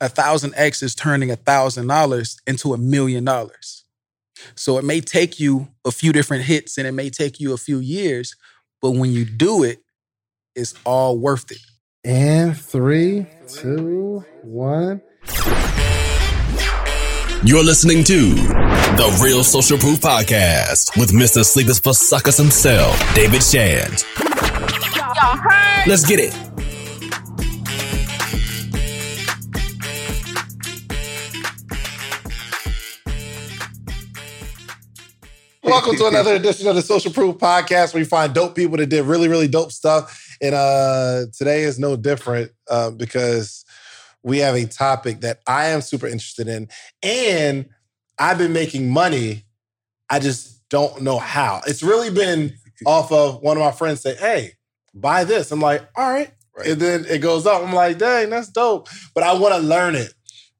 a thousand X is turning a thousand dollars into a million dollars. So it may take you a few different hits and it may take you a few years, but when you do it, it's all worth it. And three, two, one. You're listening to the Real Social Proof Podcast with Mr. Sleep is for Suckers himself, David Shands. Let's get it. Welcome to another edition of the Social Proof Podcast, where you find dope people that did really, really dope stuff. And uh, today is no different uh, because we have a topic that I am super interested in, and I've been making money. I just don't know how. It's really been off of one of my friends say, "Hey, buy this." I'm like, "All right,", Right. and then it goes up. I'm like, "Dang, that's dope," but I want to learn it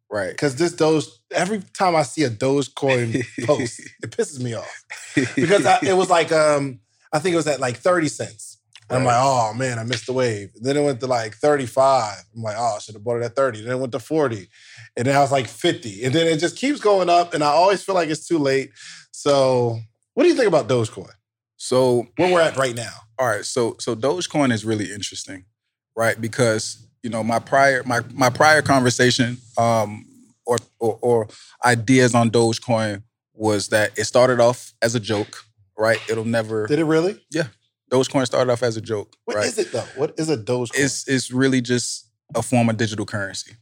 Right. because this Doge. Every time I see a Dogecoin post, it pisses me off because I, it was like um I think it was at like 30 cents. And I'm like, oh man, I missed the wave. then it went to like 35. I'm like, oh, I should have bought it at 30. Then it went to 40. And then I was like 50. And then it just keeps going up. And I always feel like it's too late. So what do you think about Dogecoin? So Where we're at right now. all right, so so Dogecoin is really interesting, right? Because you know my prior my my prior conversation um or or, or ideas on Dogecoin was that it started off as a joke, right? It'll never Did it really? Yeah. Dogecoin started off as a joke, What is right? it though? What is a Dogecoin? It's it's really just a form of digital currency.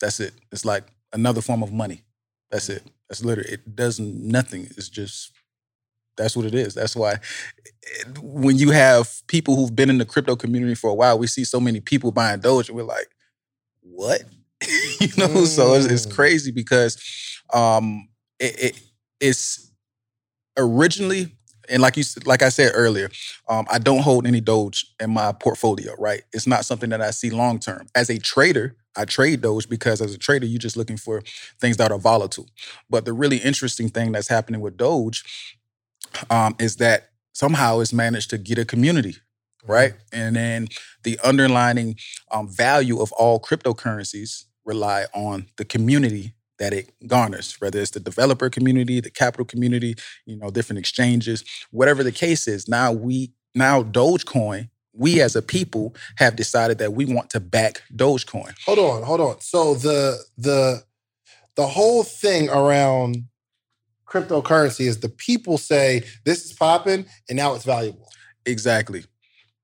That's it. It's like another form of money. That's it. That's literally it does nothing. It's just that's what it is. That's why it- when you have people who've been in the crypto community for a while, we see so many people buying Doge, and we're like, what? you know, so it's, it's Mm. crazy because um it, it it's originally and like you like I said earlier, um, I don't hold any Doge in my portfolio. Right, it's not something that I see long term. As a trader, I trade Doge because as a trader, you're just looking for things that are volatile. But the really interesting thing that's happening with Doge um, is that somehow it's managed to get a community right? And then the underlining um, value of all cryptocurrencies rely on the community that it garners, whether it's the developer community, the capital community, you know, different exchanges, whatever the case is. Now we now Dogecoin, we as a people have decided that we want to back Dogecoin. Hold on, hold on. So the the the whole thing around cryptocurrency is the people say this is popping and now it's valuable. Exactly.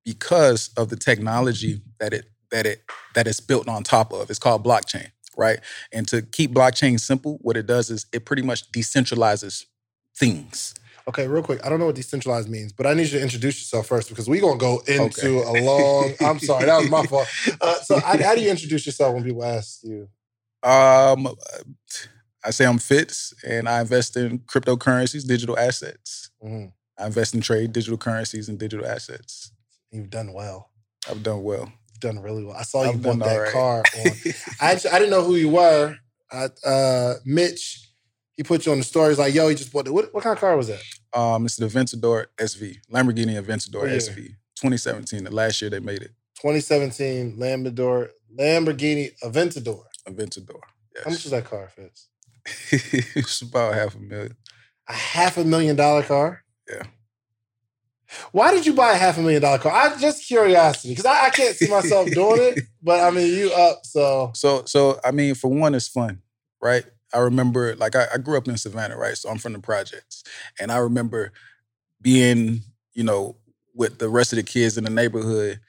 Because of the technology that it that it that it's built on top of. It's called blockchain, right? And to keep blockchain simple, what it does is it pretty much decentralizes things. Okay, real quick. I don't know what decentralized means, but I need you to introduce yourself first because we're gonna go into a long. I'm sorry, that was my fault. Uh, so, how, how do you introduce yourself when people ask you? Um I say I'm Fitz and I invest in cryptocurrencies, digital assets. Mhm. I invest in trade digital currencies and digital assets. You've done well. I've done well. Done really well. I saw you I've bought done that right. car. On, I actually, I didn't know who you were. I, uh, Mitch, he put you on the story. He's like, "Yo, he just bought it. What, what kind of car was that?" um, it's the Aventador SV, Lamborghini Aventador year? SV, 2017. The last year they made it. 2017 Lamborghini Lamborghini Aventador. Aventador. How much is that car, Fitz? it's about half a million. A half a million dollar car. Yeah. Why did you buy a half a million dollar car? I just curiosity because I, I can't see myself doing it, but I mean you up so. So, so I mean, for one, it's fun, right? I remember, like, I, I grew up in Savannah, right? So I'm from the projects, and I remember being, you know, with the rest of the kids in the neighborhood,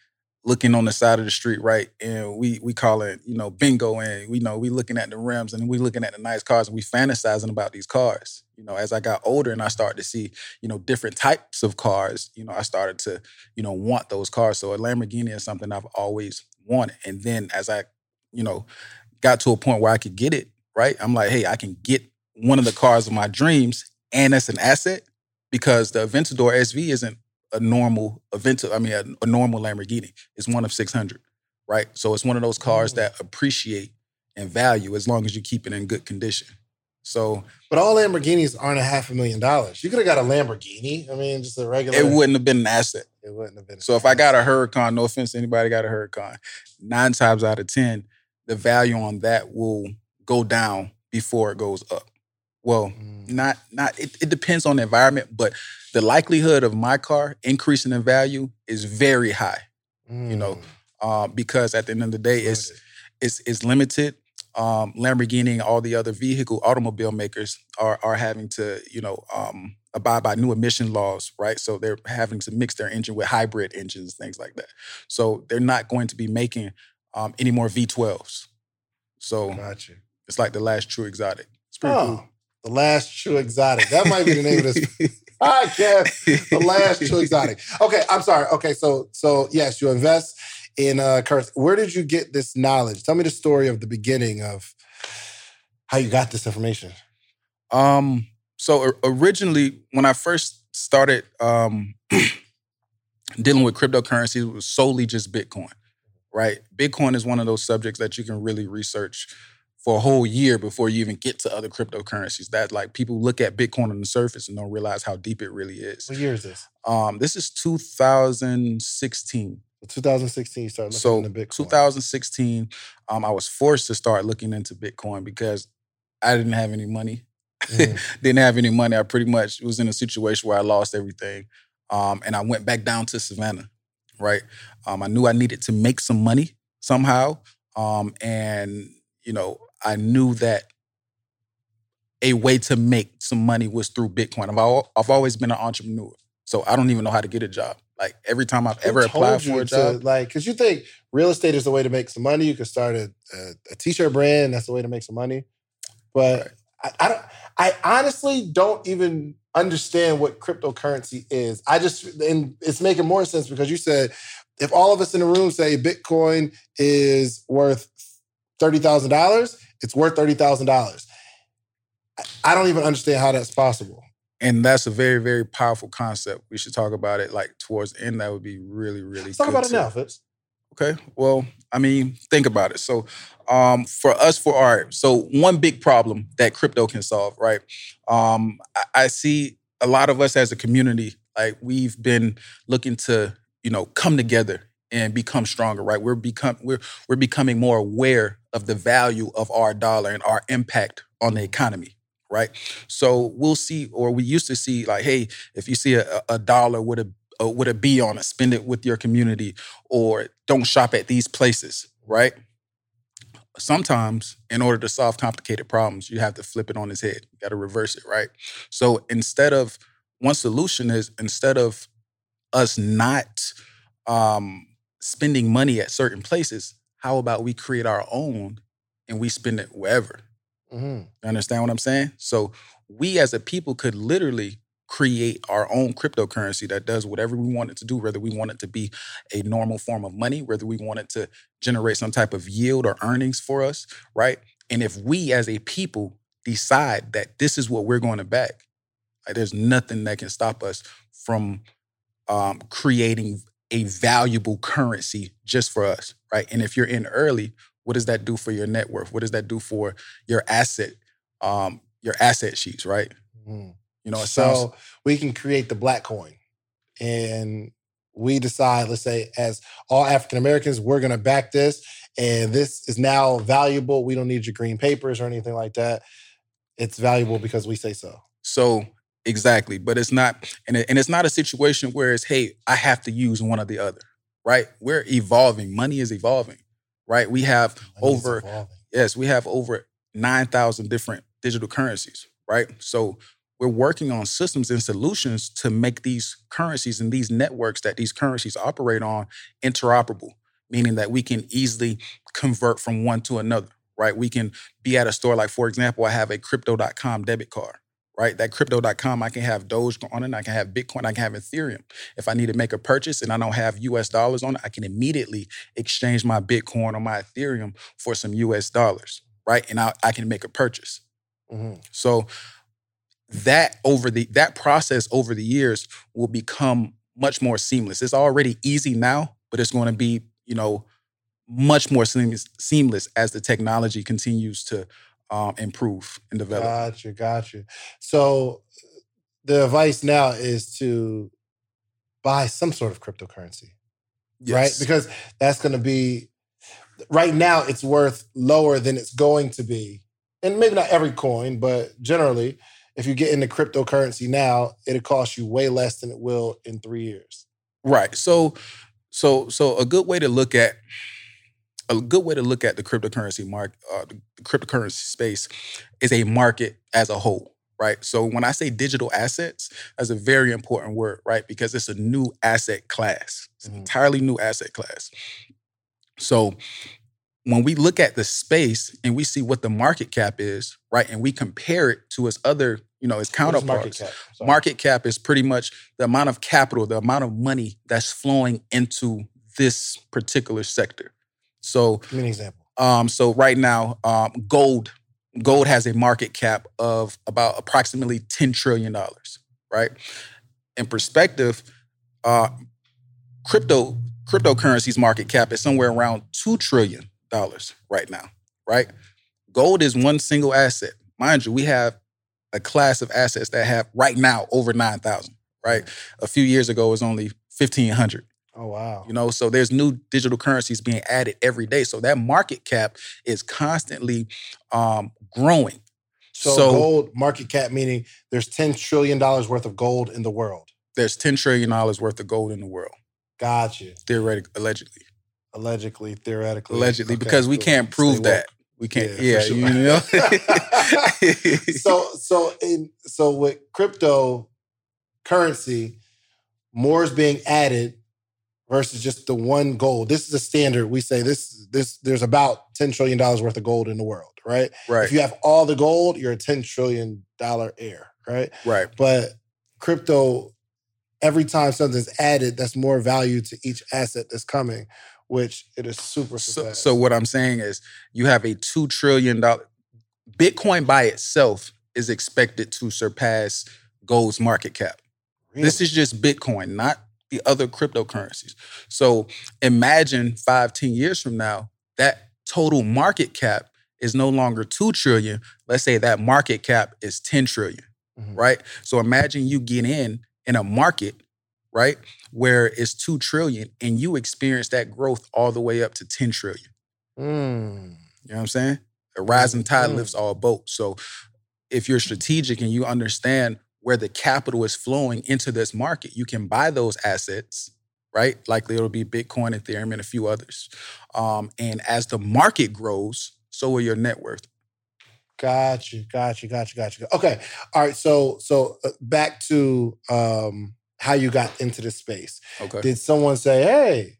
looking on the side of the street, right? And we we call it, you know, bingo, and we know we looking at the rims and we looking at the nice cars, and we fantasizing about these cars. You know, as I got older and I started to see, you know, different types of cars, you know, I started to, you know, want those cars. So a Lamborghini is something I've always wanted. And then as I, you know, got to a point where I could get it, right? I'm like, hey, I can get one of the cars of my dreams, and that's an asset because the Aventador SV isn't a normal Aventador. I mean, a, a normal Lamborghini. It's one of 600, right? So it's one of those cars Mm. that appreciate and value as long as you keep it in good condition. So But all Lamborghinis aren't a half a million dollars. You could have got a Lamborghini. I mean, just a regular. it wouldn't have been an asset. It wouldn't have been. So if I got a Huracan, no offense to anybody got a Huracan, nine times out of ten, the value on that will go down before it goes up. Well, mm. not not it, it depends on the environment, but the likelihood of my car increasing in value is very high. Mm. You know, uh, because at the end of the day, it's it's it's limited. Um, Lamborghini and all the other vehicle automobile makers are are having to you know um, abide by new emission laws, right? So they're having to mix their engine with hybrid engines, things like that. So they're not going to be making um, any more V12s. So gotcha. it's like the last true exotic. It's pretty oh, cool. The last true exotic. That might be the name of this podcast. The last true exotic. Okay, I'm sorry. Okay, so so yes, you invest in uh currency. Where did you get this knowledge? Tell me the story of the beginning of how you got this information. Um, so originally, when I first started um, dealing with cryptocurrency, it was solely just Bitcoin, right? Bitcoin is one of those subjects that you can really research for a whole year before you even get to other cryptocurrencies. That like people look at Bitcoin on the surface and don't realize how deep it really is. What year is this? Um, this is 2016. 2016, you started looking so into Bitcoin. 2016, um, I was forced to start looking into Bitcoin because I didn't have any money. Mm. didn't have any money. I pretty much was in a situation where I lost everything. Um, and I went back down to Savannah, right? Um, I knew I needed to make some money somehow. Um, and, you know, I knew that a way to make some money was through Bitcoin. I've, I've always been an entrepreneur. So I don't even know how to get a job. Like every time I've Who ever applied for a job, to, like because you think real estate is the way to make some money. You could start a, a, a t-shirt brand. That's the way to make some money. But right. I, I, don't. I honestly don't even understand what cryptocurrency is. I just and it's making more sense because you said if all of us in the room say Bitcoin is worth thirty thousand dollars, it's worth thirty thousand dollars. I don't even understand how that's possible. And that's a very, very powerful concept. We should talk about it like towards the end. That would be really, really Let's talk about too. it now, Fitz. Okay. Well, I mean, think about it. So, um, for us, for art, so one big problem that crypto can solve, right? Um, I, I see a lot of us as a community, like we've been looking to, you know, come together and become stronger, right? We're become we're we're becoming more aware of the value of our dollar and our impact on the economy, right? So we'll see, or we used to see, like, hey, if you see a, a dollar with a uh, with a B on it, spend it with your community, or don't shop at these places, right? Sometimes, in order to solve complicated problems, you have to flip it on its head. You got to reverse it, right? So instead of one solution is instead of us not um, spending money at certain places, how about we create our own and we spend it wherever? Mm-hmm. You understand what I'm saying? So we as a people could literally create our own cryptocurrency that does whatever we want it to do, whether we want it to be a normal form of money, whether we want it to generate some type of yield or earnings for us, right? And if we as a people decide that this is what we're going to back, like there's nothing that can stop us from um, creating a valuable currency just for us, right? And if you're in early, what does that do for your net worth? What does that do for your asset, um, your asset sheets, right? Mm. You know, so sounds- we can create the black coin, and we decide, let's say, as all African Americans, we're going to back this, and this is now valuable. We don't need your green papers or anything like that. It's valuable because we say so. So exactly, but it's not, and, it, and it's not a situation where it's, hey, I have to use one or the other, right? We're evolving. Money is evolving, right? We have Money over, yes, we have over nine thousand different digital currencies, right? So we're working on systems and solutions to make these currencies and these networks that these currencies operate on interoperable, meaning that we can easily convert from one to another, right? We can be at a store, like for example, I have a crypto.com debit card, right? That crypto.com, I can have Doge on it, I can have Bitcoin, I can have Ethereum. If I need to make a purchase and I don't have US dollars on it, I can immediately exchange my Bitcoin or my Ethereum for some US dollars, right? And I, I can make a purchase. Mm-hmm. So that over the that process over the years will become much more seamless. It's already easy now, but it's going to be, you know, much more seamless, seamless as the technology continues to um, improve and develop. Gotcha, gotcha. So the advice now is to buy some sort of cryptocurrency, yes. right? Because that's going to be right now it's worth lower than it's going to be. And maybe not every coin, but generally, if you get into cryptocurrency now, it'll cost you way less than it will in three years. Right. So, so, so a good way to look at a good way to look at the cryptocurrency market, uh, the cryptocurrency space, is a market as a whole. Right. So when I say digital assets, that's a very important word, right? Because it's a new asset class. It's an Mhm. entirely new asset class. So when we look at the space and we see what the market cap is, right, and we compare it to its other, you know, its counterparts. market cap? Market cap is pretty much the amount of capital, the amount of money that's flowing into this particular sector. So, Give me an example. um, so right now, um, gold, gold has a market cap of about approximately ten trillion dollars. Right. In perspective, uh, crypto cryptocurrencies market cap is somewhere around two trillion dollars right now. Right. Gold is one single asset. Mind you, we have a class of assets that have right now over nine thousand. Right. A few years ago, it was only fifteen hundred. Oh wow. You know, so there's new digital currencies being added every day. So that market cap is constantly um, growing. So, So- gold market cap meaning there's ten trillion dollars worth of gold in the world. There's ten trillion dollars worth of gold in the world, Gotcha. theoretically, allegedly, Allegedly, theoretically, allegedly, Okay, because we cool. can't prove that. We can't. Yeah, Yeah, for you know. so so in so with crypto currency, more is being added versus just the one gold. This is a standard. We say this this there's about ten trillion dollars worth of gold in the world, right? right, If you have all the gold, you're a ten trillion dollar heir, right? right. But crypto, every time something's added, that's more value to each asset that's coming, which it is super So, so what I'm saying is, you have a two trillion dollar Bitcoin by itself is expected to surpass gold's market cap. This is just Bitcoin, not the other cryptocurrencies. So imagine five, ten years from now, that total market cap is no longer 2 trillion. Let's say that market cap is 10 trillion, Mhm. right? So imagine you get in in a market, right, where it's 2 trillion and you experience that growth all the way up to 10 trillion. Mm. You know what I'm saying? A rising tide Mhm. lifts all boats. So if you're strategic and you understand where the capital is flowing into this market, you can buy those assets, right? Likely it'll be Bitcoin, Ethereum, and a few others. Um, and as the market grows, so will your net worth. Got you, got you, got you, got you. Okay, all right. So, so uh, back to um, how you got into this space. Okay. Did someone say, "Hey,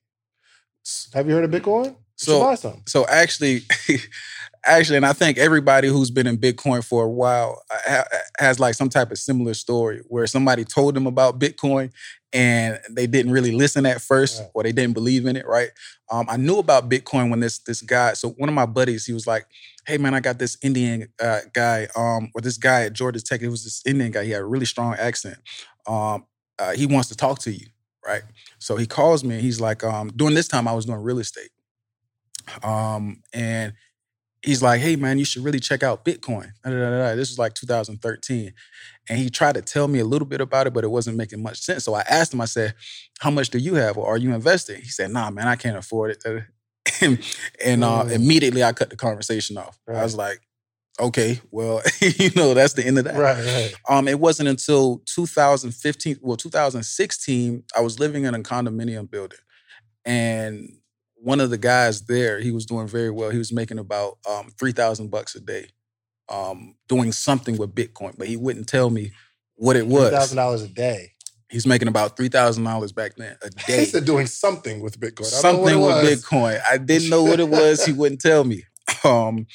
have you heard of Bitcoin? You So- buy some." So actually, actually, and I think everybody who's been in Bitcoin for a while uh, has like some type of similar story where somebody told them about Bitcoin and they didn't really listen at first or they didn't believe in it. Right? Um, I knew about Bitcoin when this this guy. So one of my buddies, he was like, "Hey man, I got this Indian uh, guy, um, or this guy at Georgia Tech. It was this Indian guy. He had a really strong accent. Um, uh, he wants to talk to you." Right. So he calls me and he's like, um, during this time I was doing real estate. Um, and he's like, hey man, you should really check out Bitcoin. This was like 2013. And he tried to tell me a little bit about it, but it wasn't making much sense. So I asked him, I said, how much do you have or are you investing? He said, nah, man, I can't afford it. and and, uh, Mm. immediately I cut the conversation off. I was like, okay, well, you know, that's the end of that. Right, right. Um, it wasn't until 2015, well, 2016, I was living in a condominium building, and one of the guys there, he was doing very well. He was making about um, three thousand bucks a day, um, doing something with Bitcoin, but he wouldn't tell me what it was. thousand dollars a day. He's making about three thousand dollars back then a day. He said doing something with Bitcoin. I don't know what something it with. Bitcoin. I didn't know what it was. He wouldn't tell me. Um,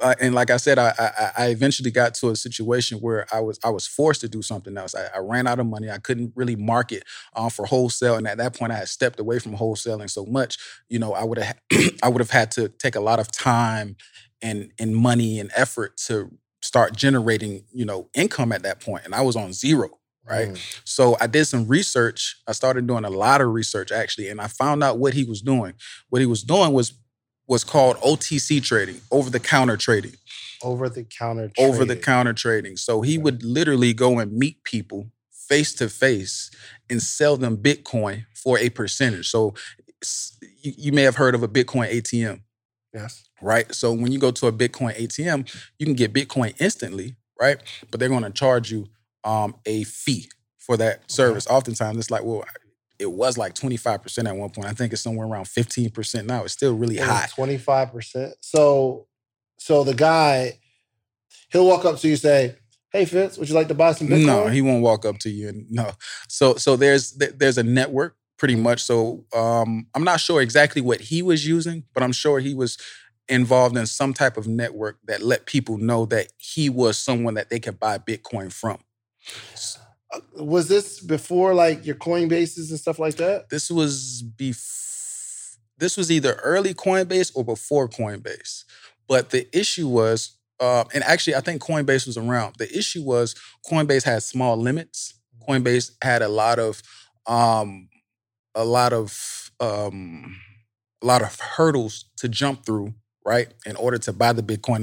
uh, and like I said, I, I I eventually got to a situation where I was I was forced to do something else. I, I ran out of money. I couldn't really market um, for wholesale, and at that point, I had stepped away from wholesaling so much. You know, I would have I would have had to take a lot of time and and money and effort to start generating you know income at that point, and I was on zero. Right. Mm. So I did some research. I started doing a lot of research actually, and I found out what he was doing. What he was doing was was called OTC trading, over the counter trading, Over the counter. Over the counter trading. So he would literally go and meet people face to face and sell them Bitcoin for a percentage. So you, you may have heard of a Bitcoin ATM. Yes. Right. So when you go to a Bitcoin ATM, you can get Bitcoin instantly, right? But they're going to charge you um, a fee for that service. Okay. Oftentimes, it's like, well, it was like 25% at one point. I think it's somewhere around 15% now. It's still really high. 25%. So so the guy, he'll walk up to you and say, Hey Fitz, would you like to buy some Bitcoin? No, he won't walk up to you and no. So so there's there's a network pretty much. So um, I'm not sure exactly what he was using, but I'm sure he was involved in some type of network that let people know that he was someone that they could buy Bitcoin from. Uh, was this before like your Coinbases and stuff like that? This was before. This was either early Coinbase or before Coinbase. But the issue was, uh, and actually, I think Coinbase was around. The issue was Coinbase had small limits. Coinbase had a lot of um, a lot of um, a lot of hurdles to jump through, right, in order to buy the Bitcoin.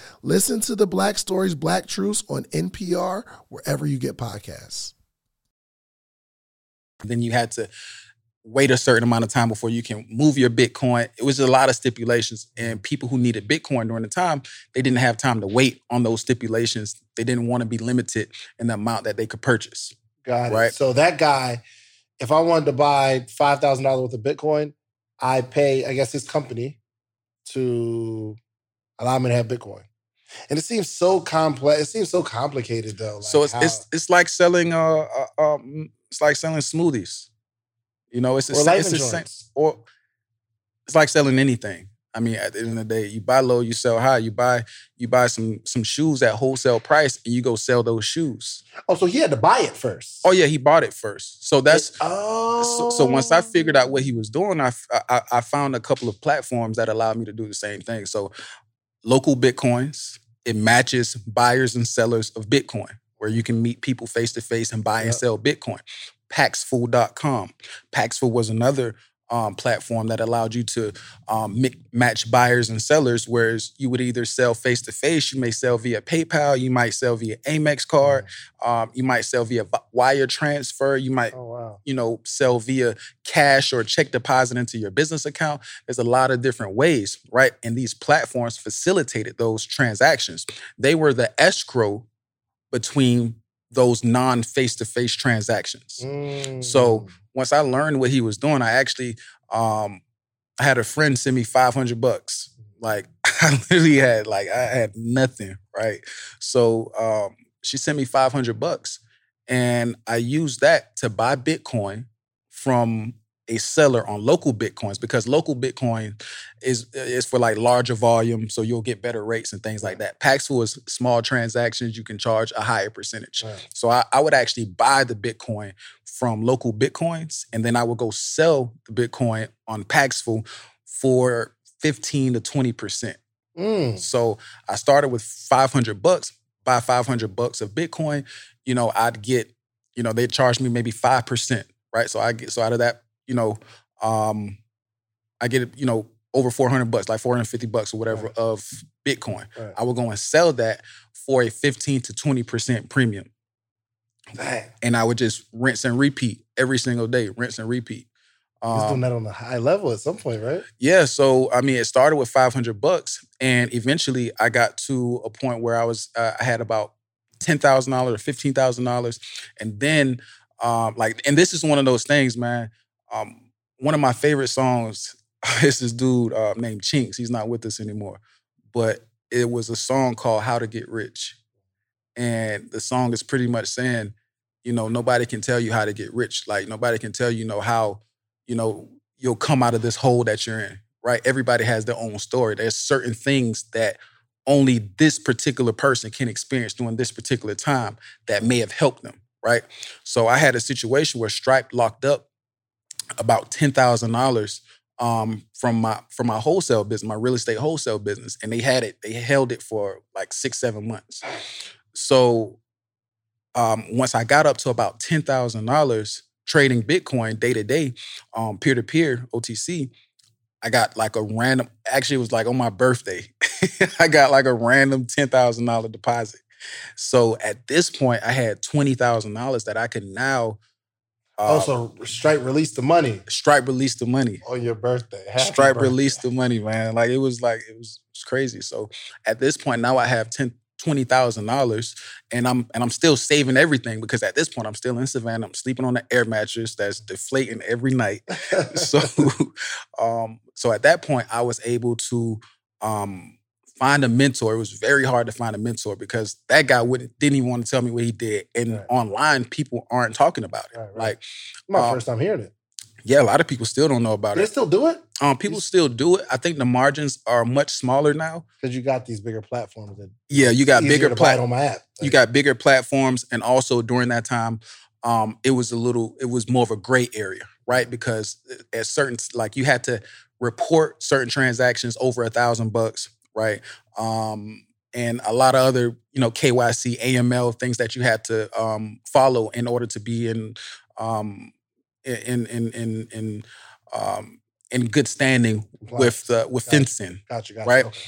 Listen to the Black Stories, Black Truths on NPR, wherever you get podcasts. Then you had to wait a certain amount of time before you can move your Bitcoin. It was a lot of stipulations, and people who needed Bitcoin during the time, they didn't have time to wait on those stipulations. They didn't want to be limited in the amount that they could purchase. Got it. Right. So that guy, if I wanted to buy five thousand dollars worth of Bitcoin, I pay, I guess, his company to allow me to have Bitcoin. And it seems so complex. It seems so complicated though. Like so it's how... it's it's like selling uh, uh um it's like selling smoothies. You know, it's the same. It's the same. Or it's like selling anything. I mean, at the end of the day, you buy low, you sell high. You buy you buy some some shoes at wholesale price, and you go sell those shoes. Oh, so he had to buy it first. Oh yeah, he bought it first. So that's oh. So, so, once I figured out what he was doing, I, I I found a couple of platforms that allowed me to do the same thing. So local bitcoins, it matches buyers and sellers of Bitcoin, where you can meet people face to face and buy yep. and sell Bitcoin. Paxful.com. Paxful was another um, platform that allowed you to um, match buyers and sellers, whereas you would either sell face to face, you may sell via PayPal, you might sell via Amex card, mm. um, you might sell via wire transfer, you might, oh, wow. you know, sell via cash or check deposit into your business account. There's a lot of different ways, right? And these platforms facilitated those transactions. They were the escrow between those non face to face transactions. Mm. So once I learned what he was doing, I actually um, I had a friend send me 500 bucks. Like I literally had like I had nothing, right? So um, she sent me 500 bucks and I used that to buy Bitcoin from a seller on local bitcoins because local bitcoin is is for like larger volume so you'll get better rates and things like that paxful is small transactions you can charge a higher percentage right. so I, I, would actually buy the bitcoin from local bitcoins and then i would go sell the bitcoin on paxful for 15 to 20 percent mm. so i started with 500 bucks buy 500 bucks of bitcoin you know i'd get you know, they charge me maybe five percent, right? So I get so out of that, you know, um, I get you know over 400 bucks, like 450 bucks or whatever Right. of Bitcoin. Right. I would go and sell that for a 15 to 20 percent premium, Dang. and I would just rinse and repeat every single day, rinse and repeat. He's Um, doing that on a high level at some point, right? Yeah, so I mean, it started with 500 bucks, and eventually I got to a point where I was uh, I had about ten thousand dollars or fifteen thousand dollars, and then um, like, and this is one of those things, man. Um, one of my favorite songs is this dude uh, named Chinx. He's not with us anymore, but it was a song called "How to Get Rich," and the song is pretty much saying, you know, nobody can tell you how to get rich. Like nobody can tell you, you know, how you know, you'll come out of this hole that you're in, right? Everybody has their own story. There's certain things that only this particular person can experience during this particular time that may have helped them, right? So I had a situation where Stripe locked up about ten thousand dollars um, from my from my wholesale business, my real estate wholesale business, and they had it. They held it for like six, seven months. So um, once I got up to about ten thousand dollars trading Bitcoin day to day, um, peer to peer OTC, I got like a random. Actually, it was like on my birthday. I got like a random ten thousand dollar deposit. So at this point, I had twenty thousand dollars that I could now. Also, Stripe released the money Stripe released the money. on your birthday. Happy Stripe birthday. released the money, man. Like it was like it was, it was crazy. So at this point now I have ten twenty thousand dollars, and I'm and I'm still saving everything because at this point I'm still in Savannah. I'm sleeping on an air mattress that's deflating every night. so um so at that point I was able to um find a mentor. It was very hard to find a mentor because that guy wouldn't didn't even want to tell me what he did. And Right. online people aren't talking about it. Right, right. Like my uh, first time hearing it. yeah, a lot of people still don't know about They it. They still do it Um, people still do it. I think the margins are much smaller now. because you got these bigger platforms. Yeah, you got bigger plat- on my app. you got bigger platforms, and also during that time, um, it was a little, it was more of a gray area, right? Because at certain, like you had to report certain transactions over a thousand bucks, right? Um, and a lot of other, you know, KYC, AML things that you had to um, follow in order to be in, um, in in in in um, in good standing with uh, with Gotcha. FinCEN. Gotcha, gotcha. right? Okay.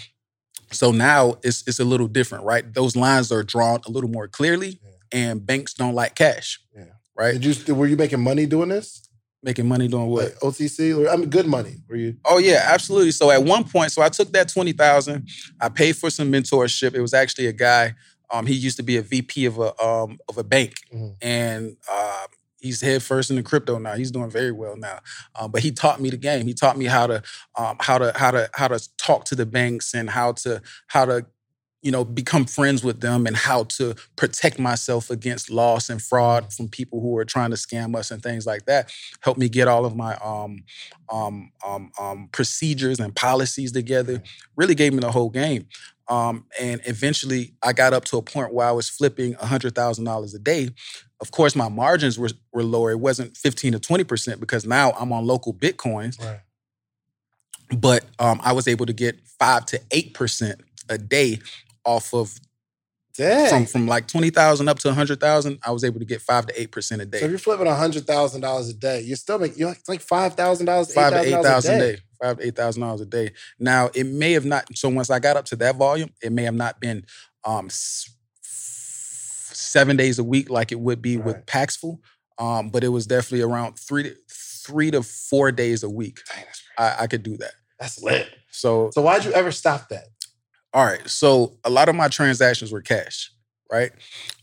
So now it's it's a little different, right? Those lines are drawn a little more clearly, Yeah. and banks don't like cash, Yeah. right? Did you were you making money doing this? Making money doing what? Like OTC? Or, I mean, good money. Were you? Oh yeah, absolutely. So at one point, so I took that twenty thousand. I paid for some mentorship. It was actually a guy. Um, he used to be a VP of a um of a bank, Mhm. and um, he's head first in the crypto now. He's doing very well now. Um, but he taught me the game. He taught me how to um, how to how to how to talk to the banks and how to how to you know become friends with them and how to protect myself against loss and fraud from people who are trying to scam us and things like that. Helped me get all of my um um um, um procedures and policies together. Really gave me the whole game. Um, and eventually I got up to a point where I was flipping $100,000 a day. Of course, my margins were, were lower. It wasn't 15 to 20% because now I'm on local Bitcoins, Right. but um, I was able to get five to 8% a day off of Dang. from, from like 20,000 up to 100,000. I was able to get five to 8% a day. so if you're flipping hundred thousand dollars a day, you're still making you it's like five thousand dollars, Five to eight eight thousand thousand a day. day. Five to eight thousand dollars a day. Now it may have not. So once I got up to that volume, it may have not been um, seven days a week like it would be with Paxful, um, but it was definitely around three to three to four days a week. Dang, that's. I, I could do that. that's lit. So So why'd you ever stop that? All right. So a lot of my transactions were cash, right?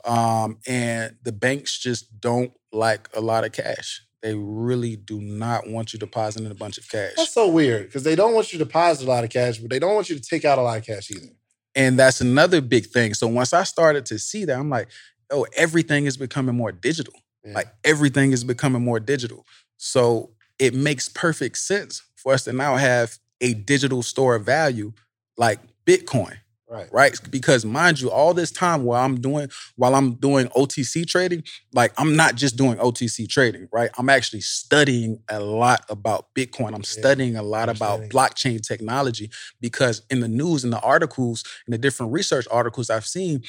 Um, and the banks just don't like a lot of cash. They really do not want you depositing a bunch of cash. That's so weird because they don't want you to deposit a lot of cash, but they don't want you to take out a lot of cash either. And that's another big thing. So once I started to see that, I'm like, oh, everything is becoming more digital. Yeah. Like everything is becoming more digital. So it makes perfect sense for us to now have a digital store of value like Bitcoin, right. right? Because mind you, all this time while I'm doing while I'm doing OTC trading, like I'm not just doing OTC trading, right? I'm actually studying a lot about Bitcoin. I'm studying a lot about blockchain technology because in the news and the articles and the different research articles I've seen,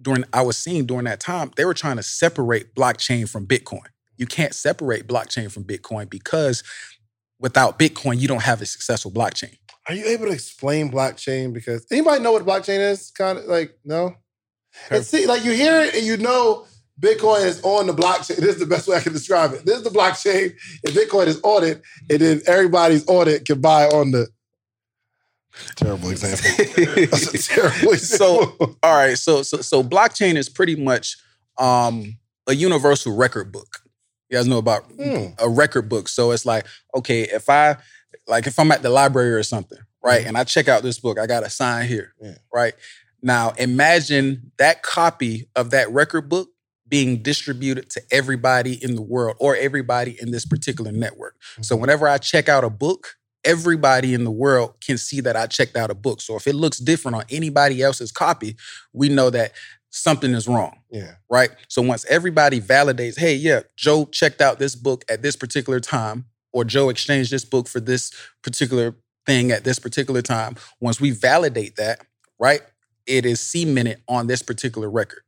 during I was seeing during that time, they were trying to separate blockchain from Bitcoin. You can't separate blockchain from Bitcoin because without Bitcoin, you don't have a successful blockchain. Are you able to explain blockchain? Because anybody know what blockchain is? Kind of like no. And see, like you hear it and you know Bitcoin is on the blockchain. This is the best way I can describe it. This is the blockchain, and Bitcoin is on it, and then everybody's on it can buy on the. Terrible example. That's a terrible example. So, all right, so so so blockchain is pretty much um, a universal record book. You guys know about Hmm. a record book. So it's like, okay, if I like if I'm at the library or something, right, and I check out this book, I got a sign here, Yeah. right? Now imagine that copy of that record book being distributed to everybody in the world or everybody in this particular network. So whenever I check out a book, everybody in the world can see that I checked out a book. So if it looks different on anybody else's copy, we know that something is wrong yeah. right? So once everybody validates, hey, yeah, Joe checked out this book at this particular time, or Joe exchanged this book for this particular thing at this particular time. Once we validate that, right, it is cemented on this particular record.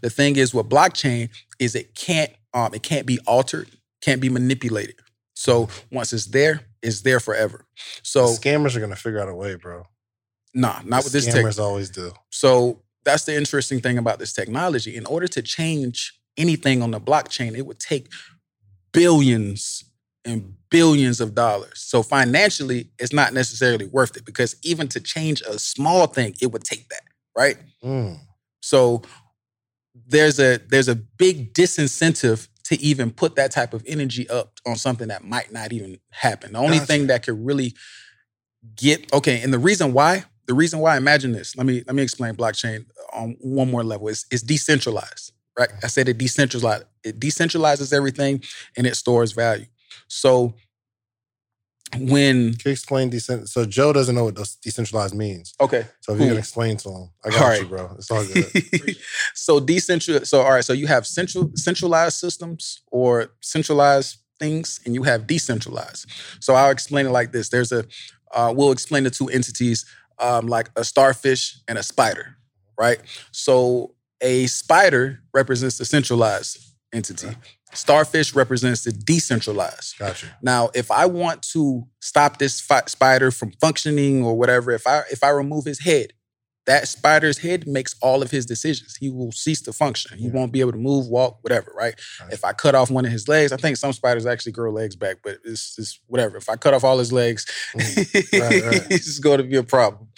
The thing is with blockchain is it can't um, it can't be altered, can't be manipulated. So once it's there, it's there forever. So The scammers are gonna figure out a way, bro. nah, not with this tech. Scammers always do. So that's the interesting thing about this technology. In order to change anything on the blockchain, it would take billions and billions of dollars. So financially, it's not necessarily worth it because even to change a small thing, it would take that, right? Mm. So there's a there's a big disincentive to even put that type of energy up on something that might not even happen. The only Gotcha. thing that could really get okay, and the reason why, the reason why, I imagine this. Let me let me explain blockchain on one more level. It's it's decentralized, right? I said it decentralized. It decentralizes everything and it stores value. So when Can you explain decent? So Joe doesn't know what decentralized means. okay, So if you can explain to him, I got All you, right. bro. It's all good. so decentral. So all right. So you have central centralized systems or centralized things, and you have decentralized. So I'll explain it like this. There's a. Uh, we'll explain the two entities um, like a starfish and a spider, right? So a spider represents the centralized entity. Starfish represents the decentralized. got you. Now, if I want to stop this fi- spider from functioning or whatever, if I if I remove his head, that spider's head makes all of his decisions. He will cease to function. He Yeah. won't be able to move, walk, whatever. Right? Right. If I cut off one of his legs, I think some spiders actually grow legs back, but it's just whatever. If I cut off all his legs, Mm. Right, right. it's going to be a problem.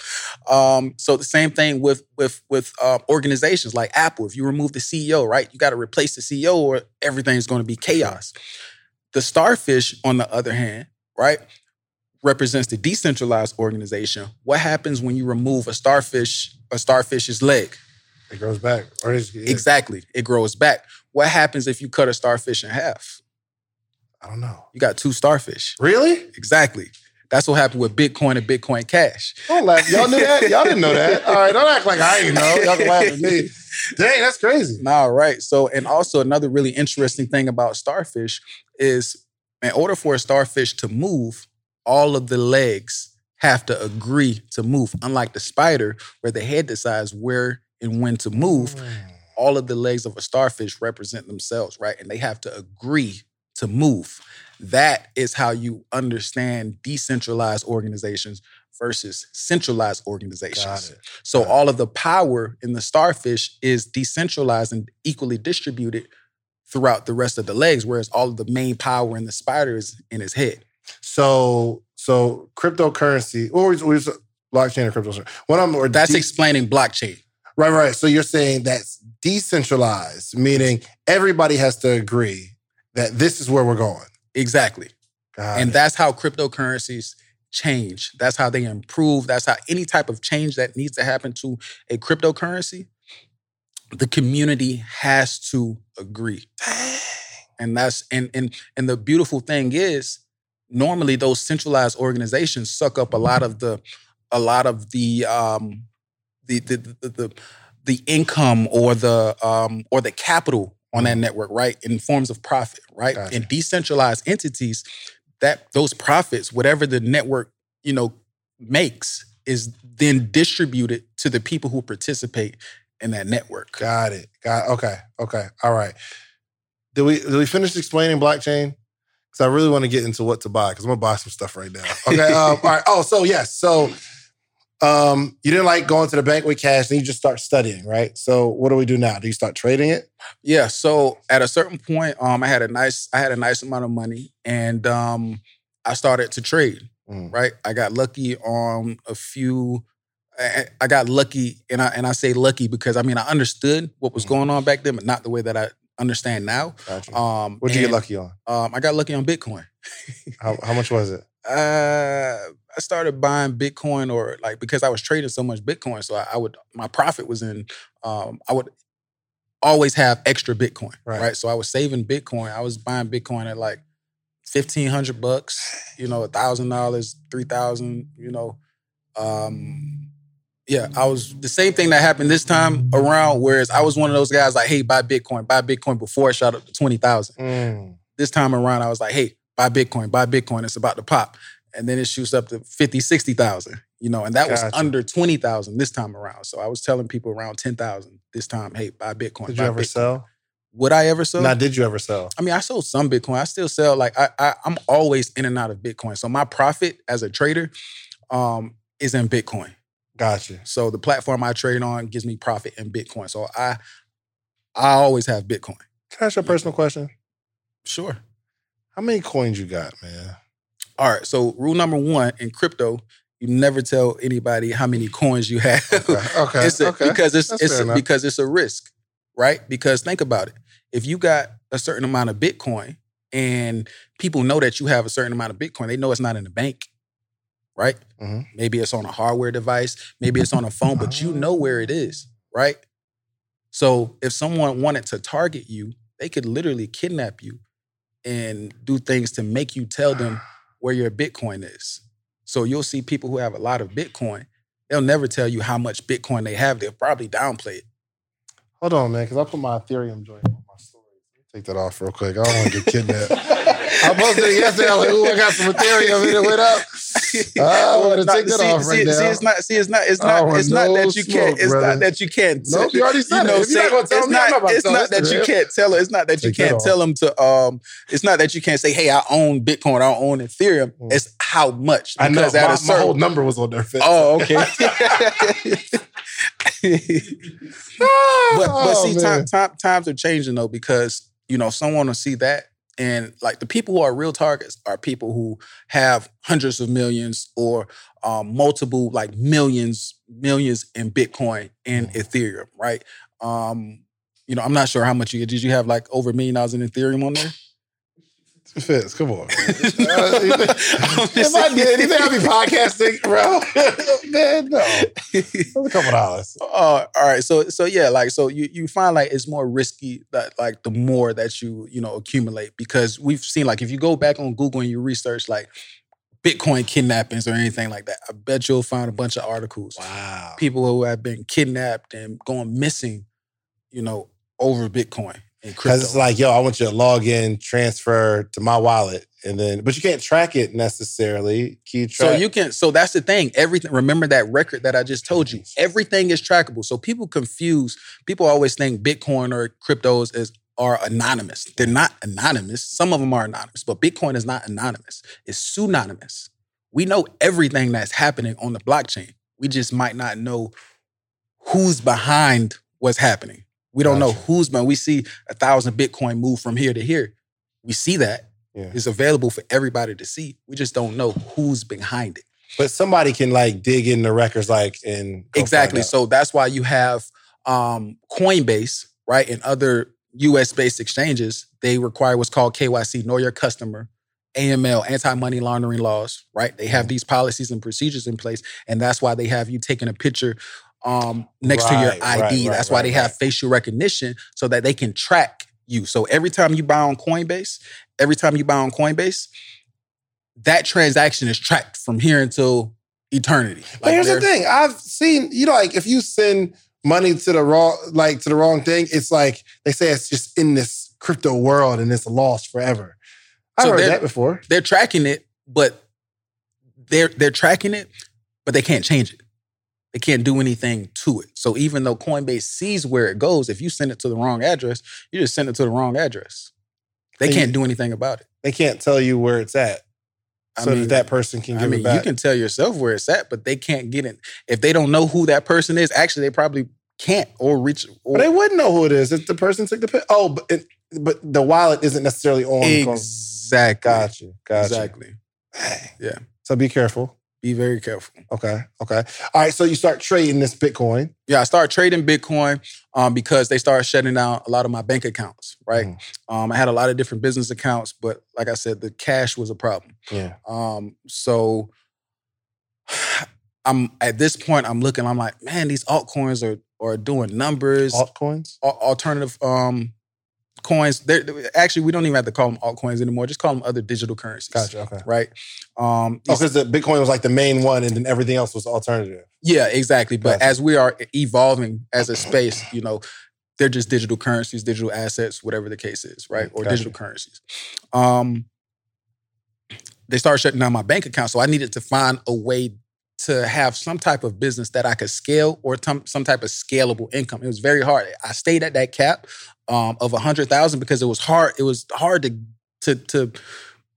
Um, so the same thing with with with uh, organizations like Apple. If you remove the CEO, right, you got to replace the CEO, or everything's going to be chaos. The starfish, on the other hand, right, represents the decentralized organization. What happens when you remove a starfish, a starfish's leg? It grows back. Yeah, Exactly, it grows back. What happens if you cut a starfish in half? I don't know. You got two starfish. Really? Exactly. That's what happened with Bitcoin and Bitcoin Cash. Don't laugh. Y'all knew that? Y'all didn't know that. All right, don't act like I didn't know. Y'all can laugh at me. Dang, that's crazy. Nah, right. So, and also another really interesting thing about starfish is in order for a starfish to move, all of the legs have to agree to move. Unlike the spider, where the head decides where and when to move, Mm. all of the legs of a starfish represent themselves, right? And they have to agree to move. That is how you understand decentralized organizations versus centralized organizations. So Got it. all of the power in the starfish is decentralized and equally distributed throughout the rest of the legs, whereas all of the main power in the spider is in his head. So, so cryptocurrency, or we, we blockchain or cryptocurrency. What I'm, or That's de- explaining blockchain. right, right. So you're saying that's decentralized, meaning everybody has to agree that this is where we're going. Exactly. Got and it. that's how cryptocurrencies change. That's how they improve. That's how any type of change that needs to happen to a cryptocurrency, the community has to agree. And that's and and and the beautiful thing is normally those centralized organizations suck up a lot of the a lot of the um the the the, the, the income or the um or the capital on that network, right? In forms of profit, right? Gotcha. In decentralized entities, that those profits, whatever the network, you know, makes is then distributed to the people who participate in that network. Got it. Got okay. Okay. All right. Did we did we finish explaining blockchain? Because I really want to get into what to buy because I'm gonna buy some stuff right now. Okay. um, all right. Oh, so yes. So um, you didn't like going to the bank with cash, then you just start studying, right? So what do we do now? Do you start trading it? Yeah. So at a certain point, um, I had a nice, I had a nice amount of money, and um, I started to trade. Mm. Right. I got lucky on a few. I, I got lucky, and I and I say lucky because I mean I understood what was Mhm. going on back then, but not the way that I understand now. Gotcha. Um, What'd you get lucky on? Um, I got lucky on Bitcoin. How, how much was it? Uh, I started buying Bitcoin or like because I was trading so much Bitcoin, so I, I would my profit was in. Um, I would always have extra Bitcoin, Right. right. So I was saving Bitcoin. I was buying Bitcoin at like fifteen hundred bucks, you know, a thousand dollars, three thousand, you know. Um, yeah, I was the same thing that happened this time around. Whereas I was one of those guys like, hey, buy Bitcoin, buy Bitcoin before it shot up to twenty thousand Mm. this time around, I was like, hey, buy Bitcoin, buy Bitcoin. It's about to pop. And then it shoots up to 50, 60,000, you know, and that was under 20,000 this time around. So I was telling people around 10,000 this time, hey, buy Bitcoin. Did buy you ever Bitcoin. sell? Would I ever sell? now, did you ever sell? I mean, I sold some Bitcoin. I still sell like I, I I'm always in and out of Bitcoin. So my profit as a trader um is in Bitcoin. Gotcha. So the platform I trade on gives me profit in Bitcoin. So I I always have Bitcoin. Can I ask you a personal question? Sure. How many coins you got, man? All right. So rule number one in crypto, you never tell anybody how many coins you have. Okay. Okay. it's a, okay. because it's That's it's a, because it's a risk, right? Because think about it. If you got a certain amount of Bitcoin and people know that you have a certain amount of Bitcoin, they know it's not in the bank, right? Mhm. Maybe it's on a hardware device, maybe it's on a phone, but you know where it is, right? So if someone wanted to target you, they could literally kidnap you and do things to make you tell them where your Bitcoin is. So you'll see people who have a lot of Bitcoin, they'll never tell you how much Bitcoin they have. They'll probably downplay it. Hold on, man, because I put my Ethereum joint on my story. Take that off real quick. I don't want to get kidnapped. I posted it yesterday. I was like, ooh, I got some Ethereum and it went up. Ah, I'm gonna take that see, off see, right see, now. it's not. See, it's not. It's not. want It's not that you can't. It's brother. not that you can't. Nope, you already said it. If you're not gonna tell it's me, not. to It's not that you can't tell her. It's not that you can't tell them to. Um. It's not that you can't say, "Hey, I own Bitcoin. I own Ethereum." Mm. It's how much. I know. My, at my certain. whole number was on their face. Oh, okay. but but Oh, see, man. time, time, times are changing though because you know someone will see that, and like the people who are real targets are people who have hundreds of millions or um, multiple like millions, millions in Bitcoin and Mhm. Ethereum, right? Um, you know, I'm not sure how much you did. You have like over a million dollars in Ethereum on there? Fitz, come on. If I did, you think I'd be podcasting, bro? man, no. That's a couple dollars. Uh, all right. So so yeah, like so you you find like it's more risky that like the more that you you know accumulate because we've seen like if you go back on Google and you research like Bitcoin kidnappings or anything like that, I bet you'll find a bunch of articles. Wow. People who have been kidnapped and going missing, you know, over Bitcoin. Because it's like, yo, I want you to log in, transfer to my wallet, and then, but you can't track it necessarily. Can you So you can. So that's the thing. Everything. Remember that record that I just told you. Everything is trackable. So people confuse. People always think Bitcoin or cryptos is are anonymous. They're not anonymous. Some of them are anonymous, but Bitcoin is not anonymous. It's pseudonymous. We know everything that's happening on the blockchain. We just might not know who's behind what's happening. We don't know Gotcha. who's behind. We see a thousand Bitcoin move from here to here. We see that. Yeah. It's available for everybody to see. We just don't know who's behind it. But somebody can like dig in the records, like and exactly. So that's why you have um, Coinbase, right, and other U.S. based exchanges. They require what's called KYC, know your customer, AML, anti money laundering laws, right? They have these policies and procedures in place, and that's why they have you taking a picture um, next to your ID. right, right, that's why right, they have right. facial recognition so that they can track you. So every time you buy on Coinbase, every time you buy on Coinbase, that transaction is tracked from here until eternity. But here's the thing: I've seen, you know, like if you send money to the wrong, like to the wrong thing, it's like they say it's just in this crypto world and it's lost forever. I've So heard that before. they're tracking it, but they're they're tracking it, but they can't change it. They can't do anything to it. So even though Coinbase sees where it goes, if you send it to the wrong address, you just send it to the wrong address. They can't do anything about it. They can't tell you where it's at, I so mean, that that person can I give mean, it back. you can tell yourself where it's at, but they can't get it. If they don't know who that person is, actually, they probably can't or reach. Or, but they wouldn't know who it is if the person took the pic. Oh, but it, but the wallet isn't necessarily on. exactly. Gotcha. you. Got Exactly. you. Yeah. So be careful. Be very careful. Okay. Okay. All right. So you start trading this Bitcoin. Yeah, I started trading Bitcoin um, because they started shutting down a lot of my bank accounts. Right. Mhm. Um, I had a lot of different business accounts, but like I said, the cash was a problem. Yeah. Um, so I'm at this point, I'm looking, I'm like, man, these altcoins are are doing numbers. Altcoins. al- alternative um coins. They're, actually, we don't even have to call them altcoins anymore. Just call them other digital currencies. Gotcha. Okay. Right. Um, Oh, because the Bitcoin was like the main one, and then everything else was alternative. yeah, exactly. But Gotcha. as we are evolving as a space, you know, they're just digital currencies, digital assets, whatever the case is, right? Or Gotcha. digital currencies. Um, they started shutting down my bank account, so I needed to find a way to have some type of business that I could scale or some some type of scalable income. It was very hard. I stayed at that cap um, of a hundred thousand because it was hard. It was hard to to to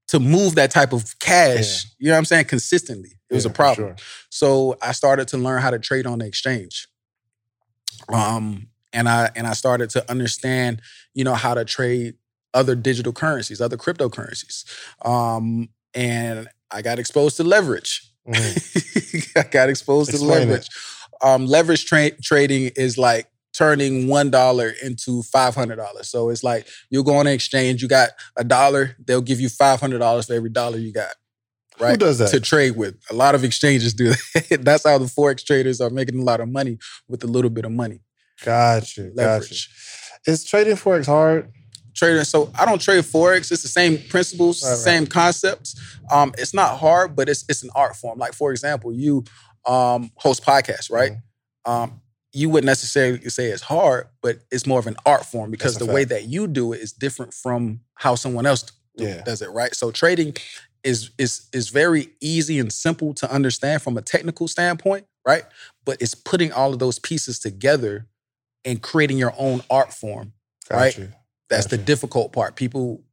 to move that type of cash. You know what I'm saying? Consistently, it was a problem. sure. So I started to learn how to trade on the exchange. Um, and I and I started to understand, you know, how to trade other digital currencies, other cryptocurrencies. Um, and I got exposed to leverage. Mhm. I got exposed Explain to leverage. Um, leverage tra- trading is like turning one dollar into five hundred dollars. So it's like you go on an exchange, you got a dollar, they'll give you five hundred dollars for every dollar you got. Right? Who does that? to trade with. A lot of exchanges do that. That's how the forex traders are making a lot of money with a little bit of money. Gotcha. Gotcha. Leverage. Is trading forex hard? Trading. So I don't trade forex. It's the same principles, Right, right. same concepts. Um, it's not hard, but it's it's an art form. Like for example, you um, host podcasts, right? Mm-hmm. Um, you wouldn't necessarily say it's hard, but it's more of an art form because the way that you do it is different from how someone else do- Yeah. does it, right? So trading is is is very easy and simple to understand from a technical standpoint, right? But it's putting all of those pieces together and creating your own art form. Right. Gotcha. That's the difficult part. People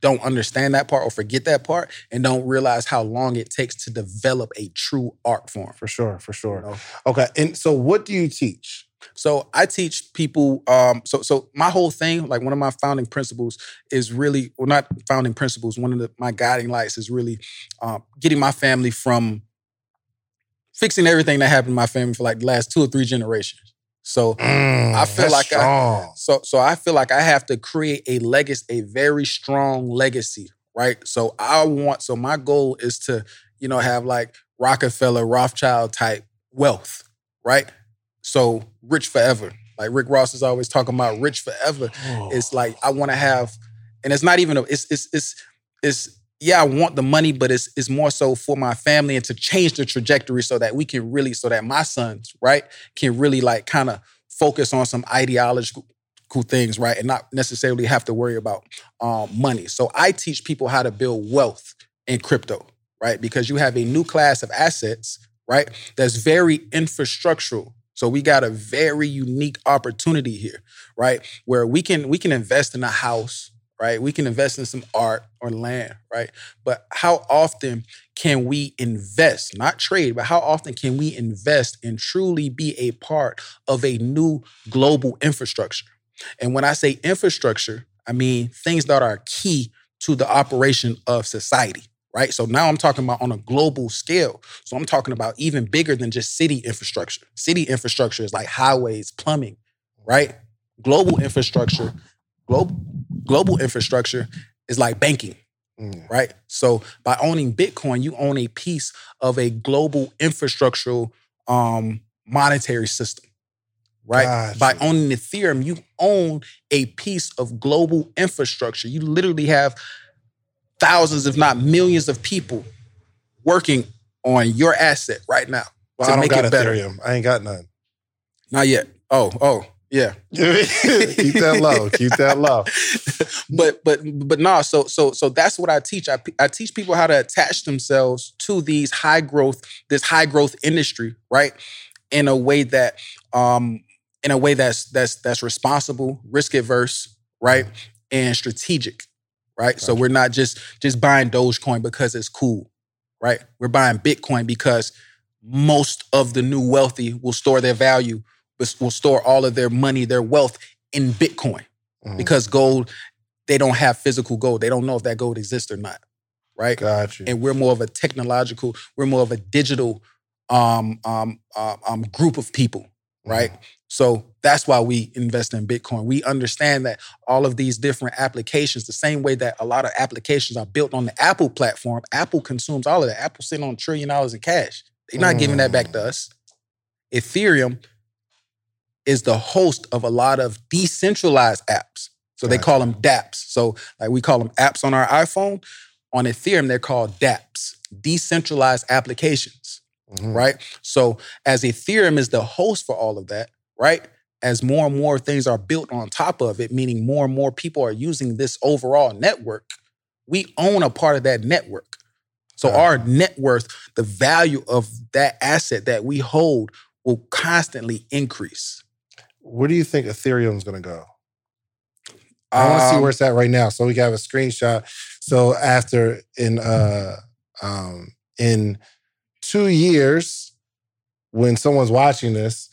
don't understand that part or forget that part and don't realize how long it takes to develop a true art form. For sure. For you sure. know? Okay. And so, what do you teach? So I teach people. Um, so so my whole thing, like one of my founding principles, is really, well, not founding principles. One of the, my guiding lights is really um, getting my family from fixing everything that happened in my family for like the last two or three generations. So Mm, I feel like I- so so I feel like I have to create a legacy, a very strong legacy, right? So I want so my goal is to, you know, have like Rockefeller, Rothschild type wealth, right? So rich forever. Like Rick Ross is always talking about rich forever. It's like I want to have, and it's not even a, it's it's it's it's yeah, I want the money, but it's it's more so for my family and to change the trajectory so that we can really, so that my sons, right, can really like kind of focus on some ideological things, right, and not necessarily have to worry about um, money. So I teach people how to build wealth in crypto, right, because you have a new class of assets, right, that's very infrastructural. So we got a very unique opportunity here, right, where we can we can invest in a house, right? We can invest in some art or land, right? But how often can we invest, not trade, but how often can we invest and truly be a part of a new global infrastructure? And when I say infrastructure, I mean things that are key to the operation of society, right? So now I'm talking about on a global scale. So I'm talking about even bigger than just city infrastructure. City infrastructure is like highways, plumbing, right? Global infrastructure, global global infrastructure is like banking, Mm. right? So by owning Bitcoin, you own a piece of a global infrastructural um, monetary system, right? Gotcha. By owning Ethereum, you own a piece of global infrastructure. You literally have thousands, if not millions, of people working on your asset right now Well, to I don't make got it better. Ethereum. I ain't got none. Not yet. Oh, oh, yeah. Keep that low. Keep that low. but but but no so so so that's what i teach I, I teach people how to attach themselves to these high growth this high growth industry right in a way that um in a way that's that's that's responsible, risk adverse, right? And strategic, right? So we're not just just buying Dogecoin because it's cool, right? We're buying Bitcoin because most of the new wealthy will store their value, will store all of their money, their wealth in Bitcoin. Mhm. Because gold, they don't have physical gold. They don't know if that gold exists or not, right? Got you. and we're more of a technological, we're more of a digital um, um, uh, um, group of people, right? So that's why we invest in Bitcoin. We understand that all of these different applications, the same way that a lot of applications are built on the Apple platform, Apple consumes all of that. Apple sitting on a trillion dollars in cash. They're not giving that back to us. Ethereum is the host of a lot of decentralized apps. So they call them dApps. So like we call them apps on our iPhone. On Ethereum, they're called dApps, decentralized applications, Mhm. right? So as Ethereum is the host for all of that, right? As more and more things are built on top of it, meaning more and more people are using this overall network, we own a part of that network. So Gotcha. our net worth, the value of that asset that we hold will constantly increase. Where do you think Ethereum's going to go? I want to see Um, where it's at right now, so we can have a screenshot. So after in uh um in two years, when someone's watching this,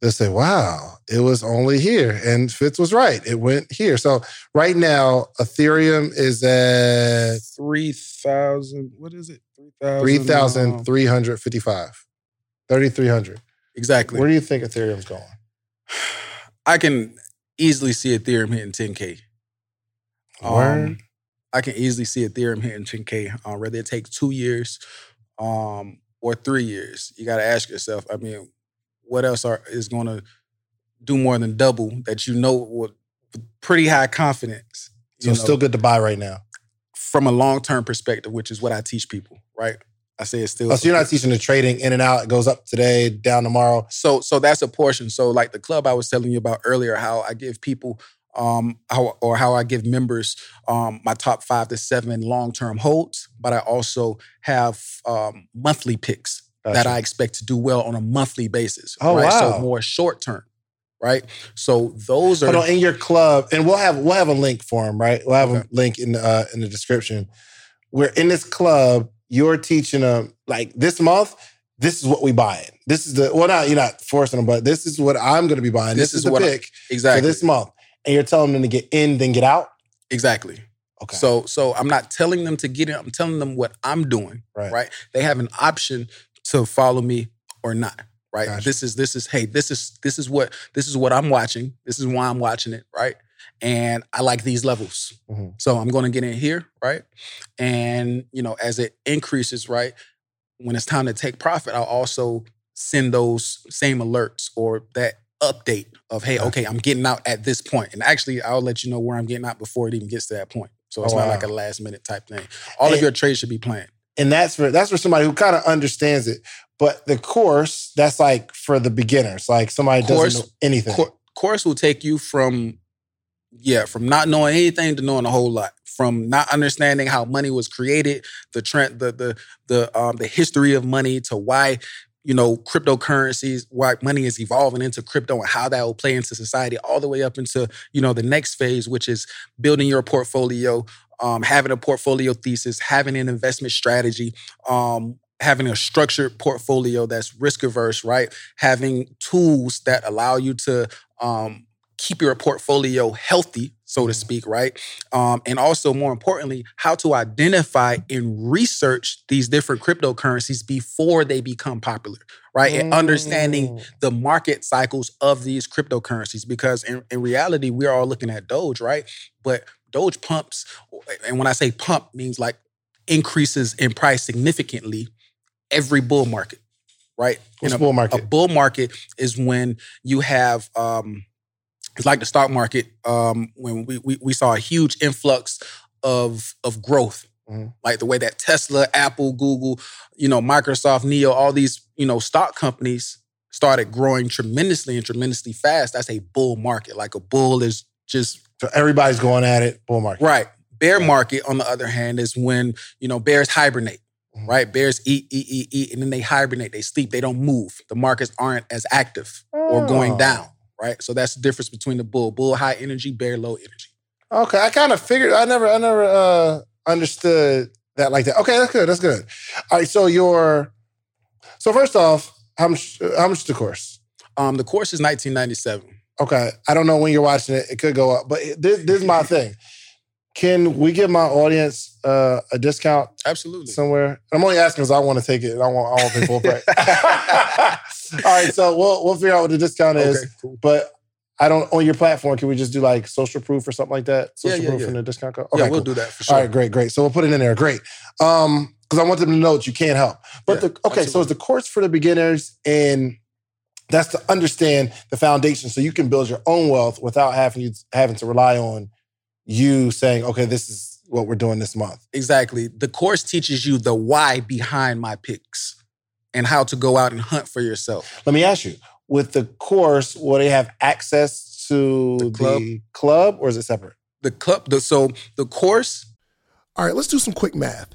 they'll say, "Wow, it was only here," and Fitz was right. It went here. So right now, Ethereum is at three thousand. What is it? Three thousand. three thousand three hundred fifty-five. Thirty-three hundred. Exactly. Where do you think Ethereum's going? I can easily see Ethereum hitting 10k. Word. Um, I can easily see Ethereum hitting 10k. Uh, whether it takes two years, um, or three years, you got to ask yourself. I mean, what else are is going to do more than double that you know with with pretty high confidence? So know, still good to buy right now. from a long term perspective, which is what I teach people. Right? I say it's still. Oh, so you're not teaching the trading in and out. It goes up today, down tomorrow. So so that's a portion. So like the club I was telling you about earlier, how I give people um how or how I give members um my top five to seven long term holds, but I also have um monthly picks that I expect to do well on a monthly basis. Oh, right? wow. So more short term. Right. So those are Hold on, in your club, and we'll have we'll have a link for them, right? We'll have a link in the, uh, in the description. We're in this club. You're teaching them like this month. This is what we buying. This is the well, not you're not forcing them, but this is what I'm going to be buying. This, This is, is the what I- pick exactly for this month, and you're telling them to get in, then get out. exactly. Okay, So so I'm not telling them to get in, I'm telling them what I'm doing. right, right? They have an option to follow me or not, right? Gotcha. This is this is hey, this is this is what this is what I'm watching. This is why I'm watching it, right? And I like these levels. Mhm. So I'm going to get in here, right? And you know, as it increases, right? When it's time to take profit, I'll also send those same alerts or that update of hey, okay, I'm getting out at this point. And actually, I'll let you know where I'm getting out before it even gets to that point. So it's Oh, not wow. like a last minute type thing. All And- of your trades should be planned. And that's for that's for somebody who kind of understands it. But the course, that's like for the beginners, like somebody Course- doesn't know anything. Cour- course will take you from yeah from not knowing anything to knowing a whole lot. From not understanding how money was created the trend the the the um the history of money to why you know cryptocurrencies why money is evolving into crypto and how that will play into society all the way up into you know the next phase which is building your portfolio um having a portfolio thesis having an investment strategy um having a structured portfolio that's risk averse right? Having tools that allow you to um, keep your portfolio healthy, so to speak, right? Um, and also, more importantly, how to identify and research these different cryptocurrencies before they become popular, right? And understanding Mm. the market cycles of these cryptocurrencies because in, in reality, we're all looking at Doge, right? But Doge pumps, and when I say pump, means like increases in price significantly every bull market, right? What's a- bull a market? bull market is when you have um it's like the stock market um when we we, we saw a huge influx of of growth Mhm. like the way that tesla apple google you know microsoft NIO all these you know stock companies started growing tremendously and tremendously fast that's a bull market like a bull is just So everybody's going at it. Bull market. right bear market on the other hand is when you know bears hibernate Mhm. right? Bears eat, eat, eat, eat, and then they hibernate, they sleep, they don't move. The markets aren't as active or going Oh. down, right? So that's the difference between the bull. Bull high energy, bear low energy. Okay, I kind of figured. I never, I never uh, understood that like that. Okay, that's good. That's good. All right, so your, so first off, how much? How much is the course? Um, the course is 1997. Okay, I don't know when you're watching it. It could go up, but this, this is my thing. Can we give my audience uh, a discount Absolutely. somewhere? I'm only asking because I want to take it. and I want, I want to pay full price. All right, so we'll we'll figure out what the discount is. okay, cool. But I don't on your platform. Can we just do like social proof or something like that? Social yeah, proof yeah. and the discount code. yeah, we'll cool. do that for sure. All right, great, great. So we'll put it in there. Great. Um, because I want them to know that you can't help. But Yeah, the okay, so it's absolutely. the course for the beginners, and that's to understand the foundation, so you can build your own wealth without having you having to rely on you saying, okay, this is what we're doing this month. Exactly. The course teaches you the why behind my picks and how to go out and hunt for yourself. Let me ask you: with the course, will they have access to the The club? club, or is it separate? The club, the, so the course, All right, let's do some quick math.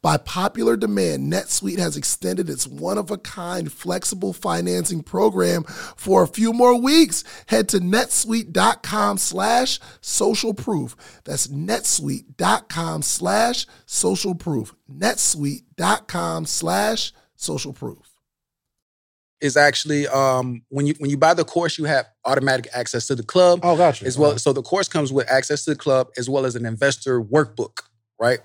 By popular demand, NetSuite has extended its one of a kind flexible financing program for a few more weeks. Head to netsuite.com slash social proof. That's netsuite.com slash social proof. netsuite.com slash social proof. is actually um, when you when you buy the course, you have automatic access to the club Oh, gotcha. as well. So the course comes with access to the club as well as an investor workbook, right?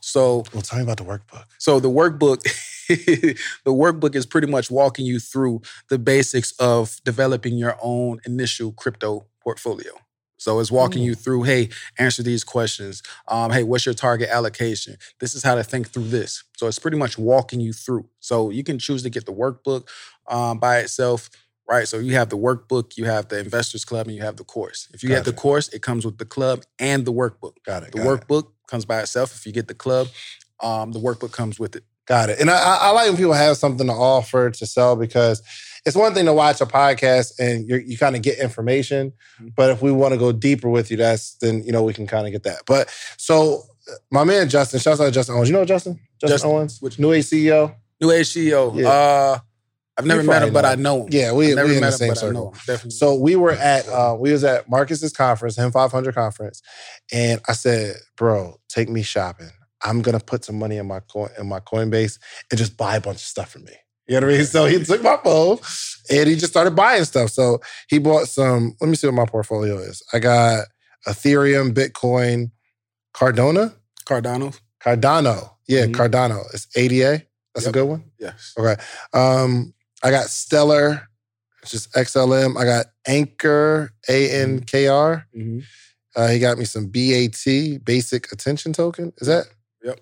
So Well, tell me about the workbook. So the workbook, the workbook is pretty much walking you through the basics of developing your own initial crypto portfolio. So it's walking you through, hey, answer these questions. Um, hey, what's your target allocation? This is how to think through this. So it's pretty much walking you through. So you can choose to get the workbook um, by itself, right? So you have the workbook, you have the investors club, and you have the course. If you get the course, it comes with the club and the workbook. Got it. The got it. Comes by itself. If you get the club, um, the workbook comes with it. Got it. And I, I like when people have something to offer to sell because it's one thing to watch a podcast and you're, you kind of get information, Mhm. but if we want to go deeper with you, that's then you know we can kind of get that. But so uh, my man Justin, shouts out to Justin Owens. You know Justin? Justin, Justin, Owens, which- New Age CEO. New Age CEO. Yeah. Uh, I've never met him, but I know him. Yeah, we we in met the him, same but I know circle. him. Definitely. So we were at uh, we was at Marcus's conference, him 500 conference, and I said, "Bro, take me shopping. I'm gonna put some money in my coin in my Coinbase and just buy a bunch of stuff for me." You know what I mean? So he took my phone and he just started buying stuff. So he bought some. Let me see what my portfolio is. I got Ethereum, Bitcoin, Cardona, Cardano. Cardano. Yeah, Mhm. Cardano. It's ADA. That's a good one. Yes. Okay. Um, I got Stellar, it's just XLM. I got Ankr, A N K R. Mhm. Uh, he got me some BAT, Basic Attention Token. Is that? Yep.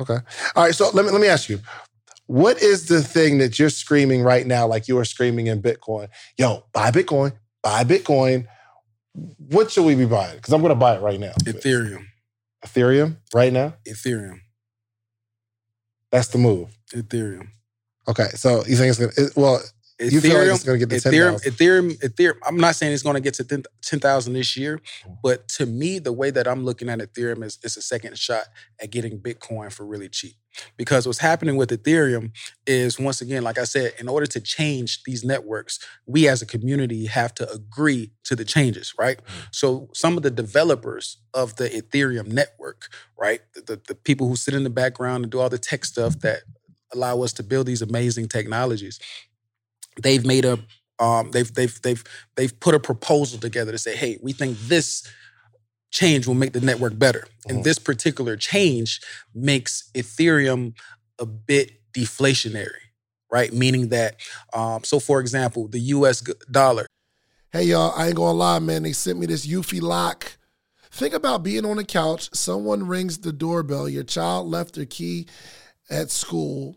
Okay. All right. So let me let me ask you, what is the thing that you're screaming right now, like you are screaming in Bitcoin? Yo, buy Bitcoin, buy Bitcoin. What should we be buying? Because I'm going to buy it right now. Ethereum. Ethereum right now. Ethereum. That's the move. Ethereum. Okay. So you think it's gonna? It, well, Ethereum, You feel like it's gonna get to Ethereum, 10,000? Ethereum, Ethereum. I'm not saying it's going to get to 10,000 this year, Mm. but to me, the way that I'm looking at Ethereum is it's a second shot at getting Bitcoin for really cheap. Because what's happening with Ethereum is, once again, like I said, in order to change these networks, we as a community have to agree to the changes, right? So some of the developers of the Ethereum network, right, the, the people who sit in the background and do all the tech stuff that allow us to build these amazing technologies, they've made a um, they've they've they've they've put a proposal together to say, hey, we think this change will make the network better, and Mhm. this particular change makes Ethereum a bit deflationary, right? Meaning that, um, so for example, the U.S. dollar Hey y'all, I ain't gonna lie, man. They sent me this Eufy lock. Think about being on the couch, someone rings the doorbell, your child left their key at school,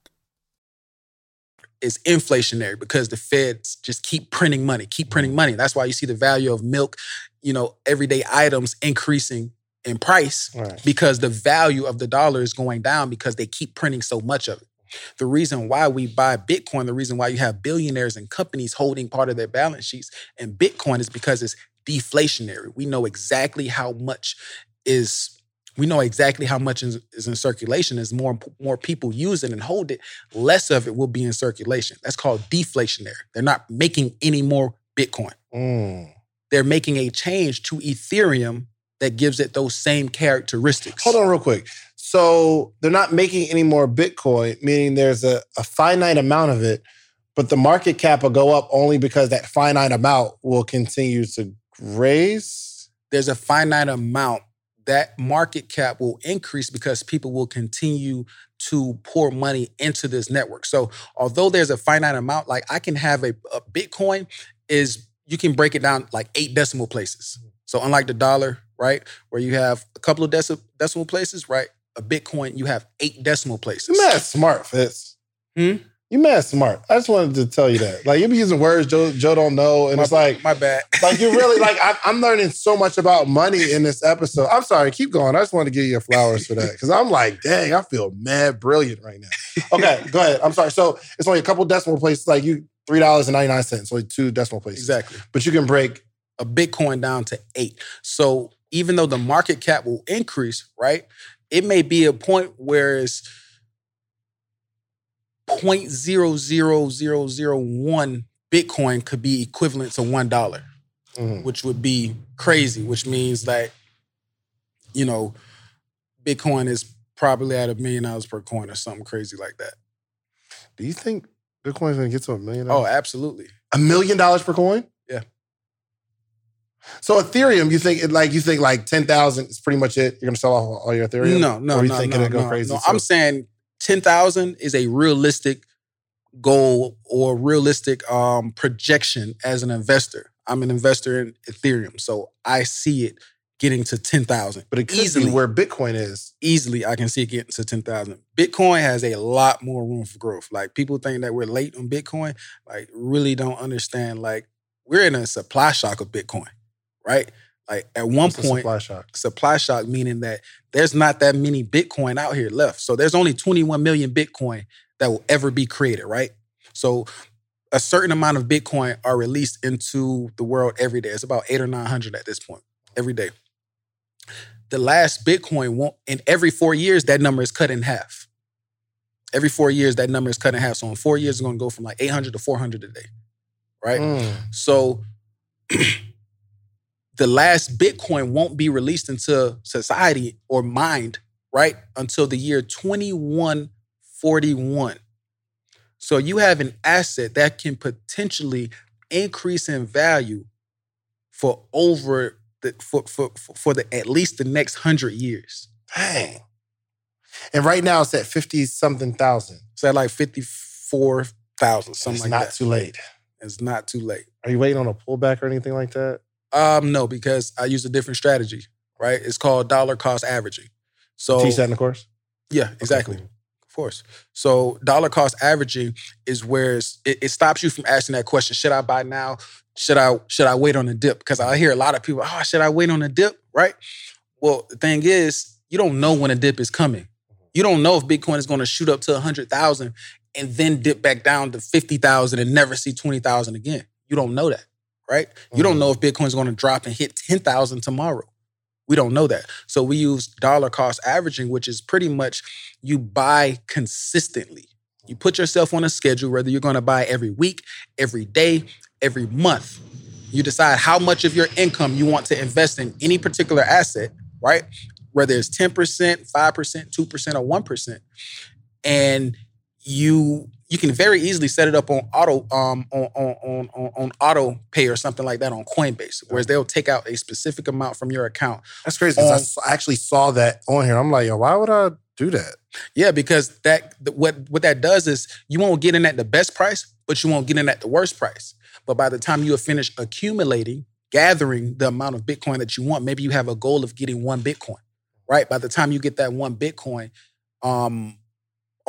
Is inflationary because the feds just keep printing money, keep printing money. That's why you see the value of milk, you know, everyday items increasing in price Right. because the value of the dollar is going down because they keep printing so much of it. The reason why we buy Bitcoin, the reason why you have billionaires and companies holding part of their balance sheets in Bitcoin is because it's deflationary. We know exactly how much is we know exactly how much is, is in circulation. As more more people use it and hold it, less of it will be in circulation. That's called deflationary. They're not making any more Bitcoin. Mm. They're making a change to Ethereum that gives it those same characteristics. Hold on, real quick. So they're not making any more Bitcoin, meaning there's a, a finite amount of it, but the market cap will go up only because that finite amount will continue to raise. There's a finite amount that market cap will increase because people will continue to pour money into this network. So although there's a finite amount, like I can have a, a Bitcoin is you can break it down like eight decimal places. So unlike the dollar, right, where you have a couple of deci- decimal places, right? A Bitcoin, you have eight decimal places. You mad smart, Fitz. Hmm? You mad smart. I just wanted to tell you that. Like you be using words Joe, Joe don't know, and my, it's like my bad. like you're really like I, I'm learning so much about money in this episode. I'm sorry, keep going. I just wanted to give you your flowers for that because I'm like, dang, I feel mad brilliant right now. Okay, go ahead. I'm sorry. So it's only a couple decimal places, like you three dollars and ninety nine cents, only two decimal places. exactly. But you can break. a Bitcoin down to eight. So even though the market cap will increase, right? it may be a point where it's 0.00001 Bitcoin could be equivalent to one dollar, Mhm. which would be crazy. Which means that you know, Bitcoin is probably at a million dollars per coin or something crazy like that. Do you think Bitcoin's gonna get to a million Oh, dollars? absolutely. a million dollars per coin? Yeah. So Ethereum, you think it like you think like ten thousand is pretty much it? You're gonna sell off all your Ethereum? No, no, or you no, think no, it'll go no, crazy? no. too? I'm saying ten thousand is a realistic goal or realistic um, projection as an investor. I'm an investor in Ethereum, so I see it getting to ten thousand. but it could easily. be where Bitcoin is. Easily, I can see it getting to ten thousand. Bitcoin has a lot more room for growth. Like people think that we're late on Bitcoin, like really don't understand. Like we're in a supply shock of Bitcoin, right? Like at one What's point, supply shock. supply shock, meaning that there's not that many Bitcoin out here left. So there's only 21 million Bitcoin that will ever be created, right? So a certain amount of Bitcoin are released into the world every day. It's about eight or 900 at this point, every day. The last Bitcoin won't, in every four years, that number is cut in half. Every four years, that number is cut in half. So in four years, it's going to go from like 800 to 400 a day, right? Mm. So the last Bitcoin won't be released into society or mined, right? Until the year 2141. So you have an asset that can potentially increase in value for over the for for for, the at least the next hundred years. Dang. And right now it's at fifty something thousand. It's at like 54,000, something It's like not that. too late. it's not too late. Are you waiting on a pullback or anything like that? Um, no, because I use a different strategy, right? It's called dollar cost averaging. So that in the course. yeah, exactly. Of course. So dollar cost averaging is where it's, it, it stops you from asking that question: Should I buy now? Should I should I wait on a dip? Because I hear a lot of people, oh, should I wait on a dip? Right. Well, the thing is, you don't know when a dip is coming. You don't know if Bitcoin is going to shoot up to hundred thousand and then dip back down to fifty thousand and never see twenty thousand again. You don't know that, right? You don't Mhm. know if Bitcoin's going to drop and hit ten thousand tomorrow. We don't know that. So we use dollar cost averaging, which is pretty much you buy consistently. You put yourself on a schedule, whether you're going to buy every week, every day, every month. You decide how much of your income you want to invest in any particular asset, right? Whether it's 10%, 5%, 2%, or 1%. And you you can very easily set it up on auto um on on on on, auto pay or something like that on Coinbase, whereas they'll take out a specific amount from your account That's crazy. 'cause I s- I actually saw that on here. I'm like, yo, why would I do that? Yeah, because that what what that does is you won't get in at the best price, but you won't get in at the worst price. But by the time you have finished accumulating, gathering the amount of Bitcoin that you want, maybe you have a goal of getting one Bitcoin, right? By the time you get that one Bitcoin, um,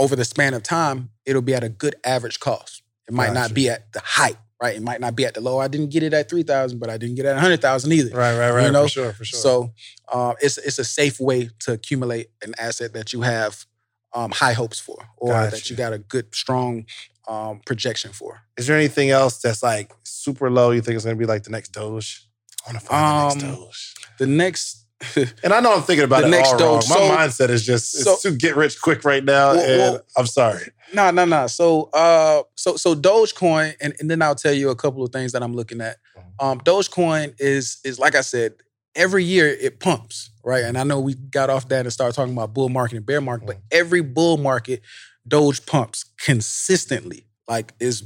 over the span of time, it'll be at a good average cost. It might Gotcha. not be at the height, right? It might not be at the low. I didn't get it at three thousand, but I didn't get it at hundred thousand either. Right, right, right. You know? for sure, for sure. So uh, it's it's a safe way to accumulate an asset that you have um, high hopes for, or that you got a good strong um, projection for. is there anything else that's like super low? You think it's gonna be like the next Doge? I want to find the Um, next Doge. The next, And I know I'm thinking about the it next all wrong. My So- mindset is just it's so- to get rich quick right now, Well, and well- I'm sorry. no, no, no. So, uh, so so Dogecoin, and, and then I'll tell you a couple of things that I'm looking at. Mm-hmm. Um, Dogecoin is is like I said, every year it pumps, right? And I know we got off that and started talking about bull market and bear market, but every bull market, Doge pumps consistently. Like is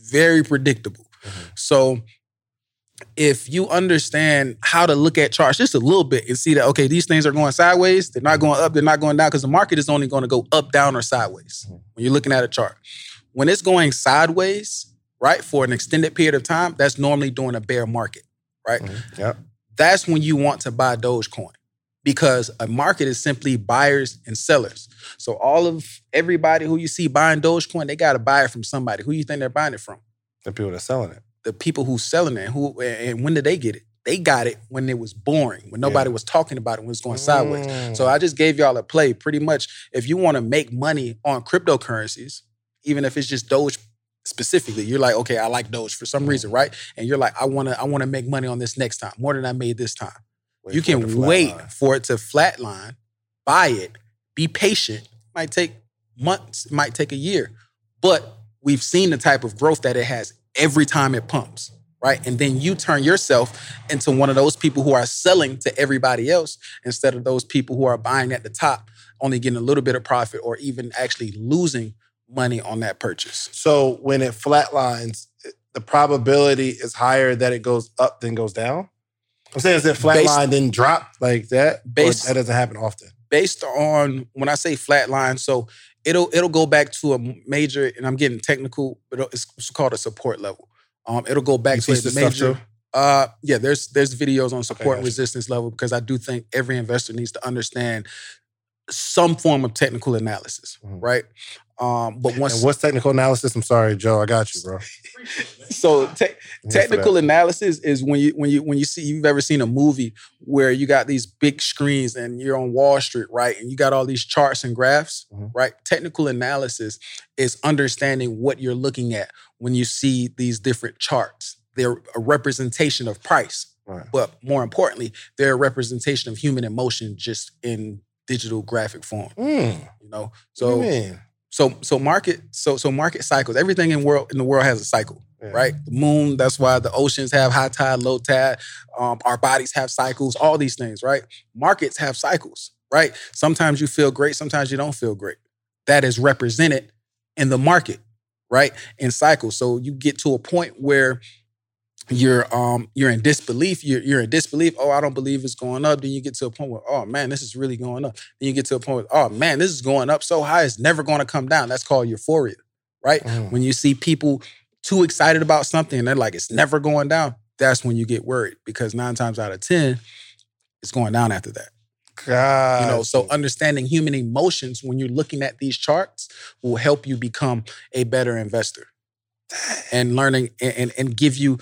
very predictable. So if you understand how to look at charts just a little bit and see that okay, these things are going sideways, they're not going up, they're not going down, because the market is only going to go up, down, or sideways Mhm. when you're looking at a chart. When it's going sideways, right, for an extended period of time, that's normally during a bear market, right? Mhm. Yep. That's when you want to buy Dogecoin because a market is simply buyers and sellers. So all of everybody who you see buying Dogecoin, they got to buy it from somebody. Who you think they're buying it from? The people that's selling it. The people who selling it. Who and when did they get it? They got it when it was boring, when nobody was talking about it, when it was going sideways. Mm. So I just gave y'all a play. Pretty much, if you want to make money on cryptocurrencies, even if it's just Doge specifically, you're like, okay, I like Doge for some reason, right? And you're like, I want to, I want to make money on this next time more than I made this time. Wait you for it to can wait flatline. for it to flatline, buy it, be patient. Might take months, might take a year, but we've seen the type of growth that it has every time it pumps, right? And then you turn yourself into one of those people who are selling to everybody else instead of those people who are buying at the top, only getting a little bit of profit or even actually losing money on that purchase. So when it flatlines, the probability is higher that it goes up than goes down. I'm saying is it flatline then drop like that? Based- that doesn't happen often. based on when I say flatline, so it'll it'll go back to a major, and I'm getting technical, but it's, it's called a support level. Um, it'll go back You to a major. Uh, yeah, there's there's videos on support and resistance level because I do think every investor needs to understand some form of technical analysis, Mhm. right? Um, but once And what's technical analysis? I'm sorry, Joe. I got you, bro. so te- I'm here for technical analysis is when you when you when you see you've ever seen a movie where you got these big screens and you're on Wall Street, right? And you got all these charts and graphs, Mhm. right? Technical analysis is understanding what you're looking at when you see these different charts. They're a representation of price, Right. but more importantly, they're a representation of human emotion just in digital graphic form. Mm, You know, so do you mean? So so market so so market cycles. Everything in world in the world has a cycle Yeah. right? The moon, that's why the oceans have high tide, low tide. Um, our bodies have cycles, all these things, right? Markets have cycles, right? Sometimes you feel great, sometimes you don't feel great. That is represented in the market, right? In cycles. So you get to a point where you're um you're in disbelief. You're, you're in disbelief. Oh, I don't believe it's going up. Then you get to a point where, oh man, this is really going up. Then you get to a point where, oh man, this is going up so high, it's never going to come down. That's called euphoria, right? Mm. When you see people too excited about something and they're like, it's never going down, that's when you get worried because nine times out of 10, it's going down after that. God. You know, so understanding human emotions when you're looking at these charts will help you become a better investor and learning and, and, and give you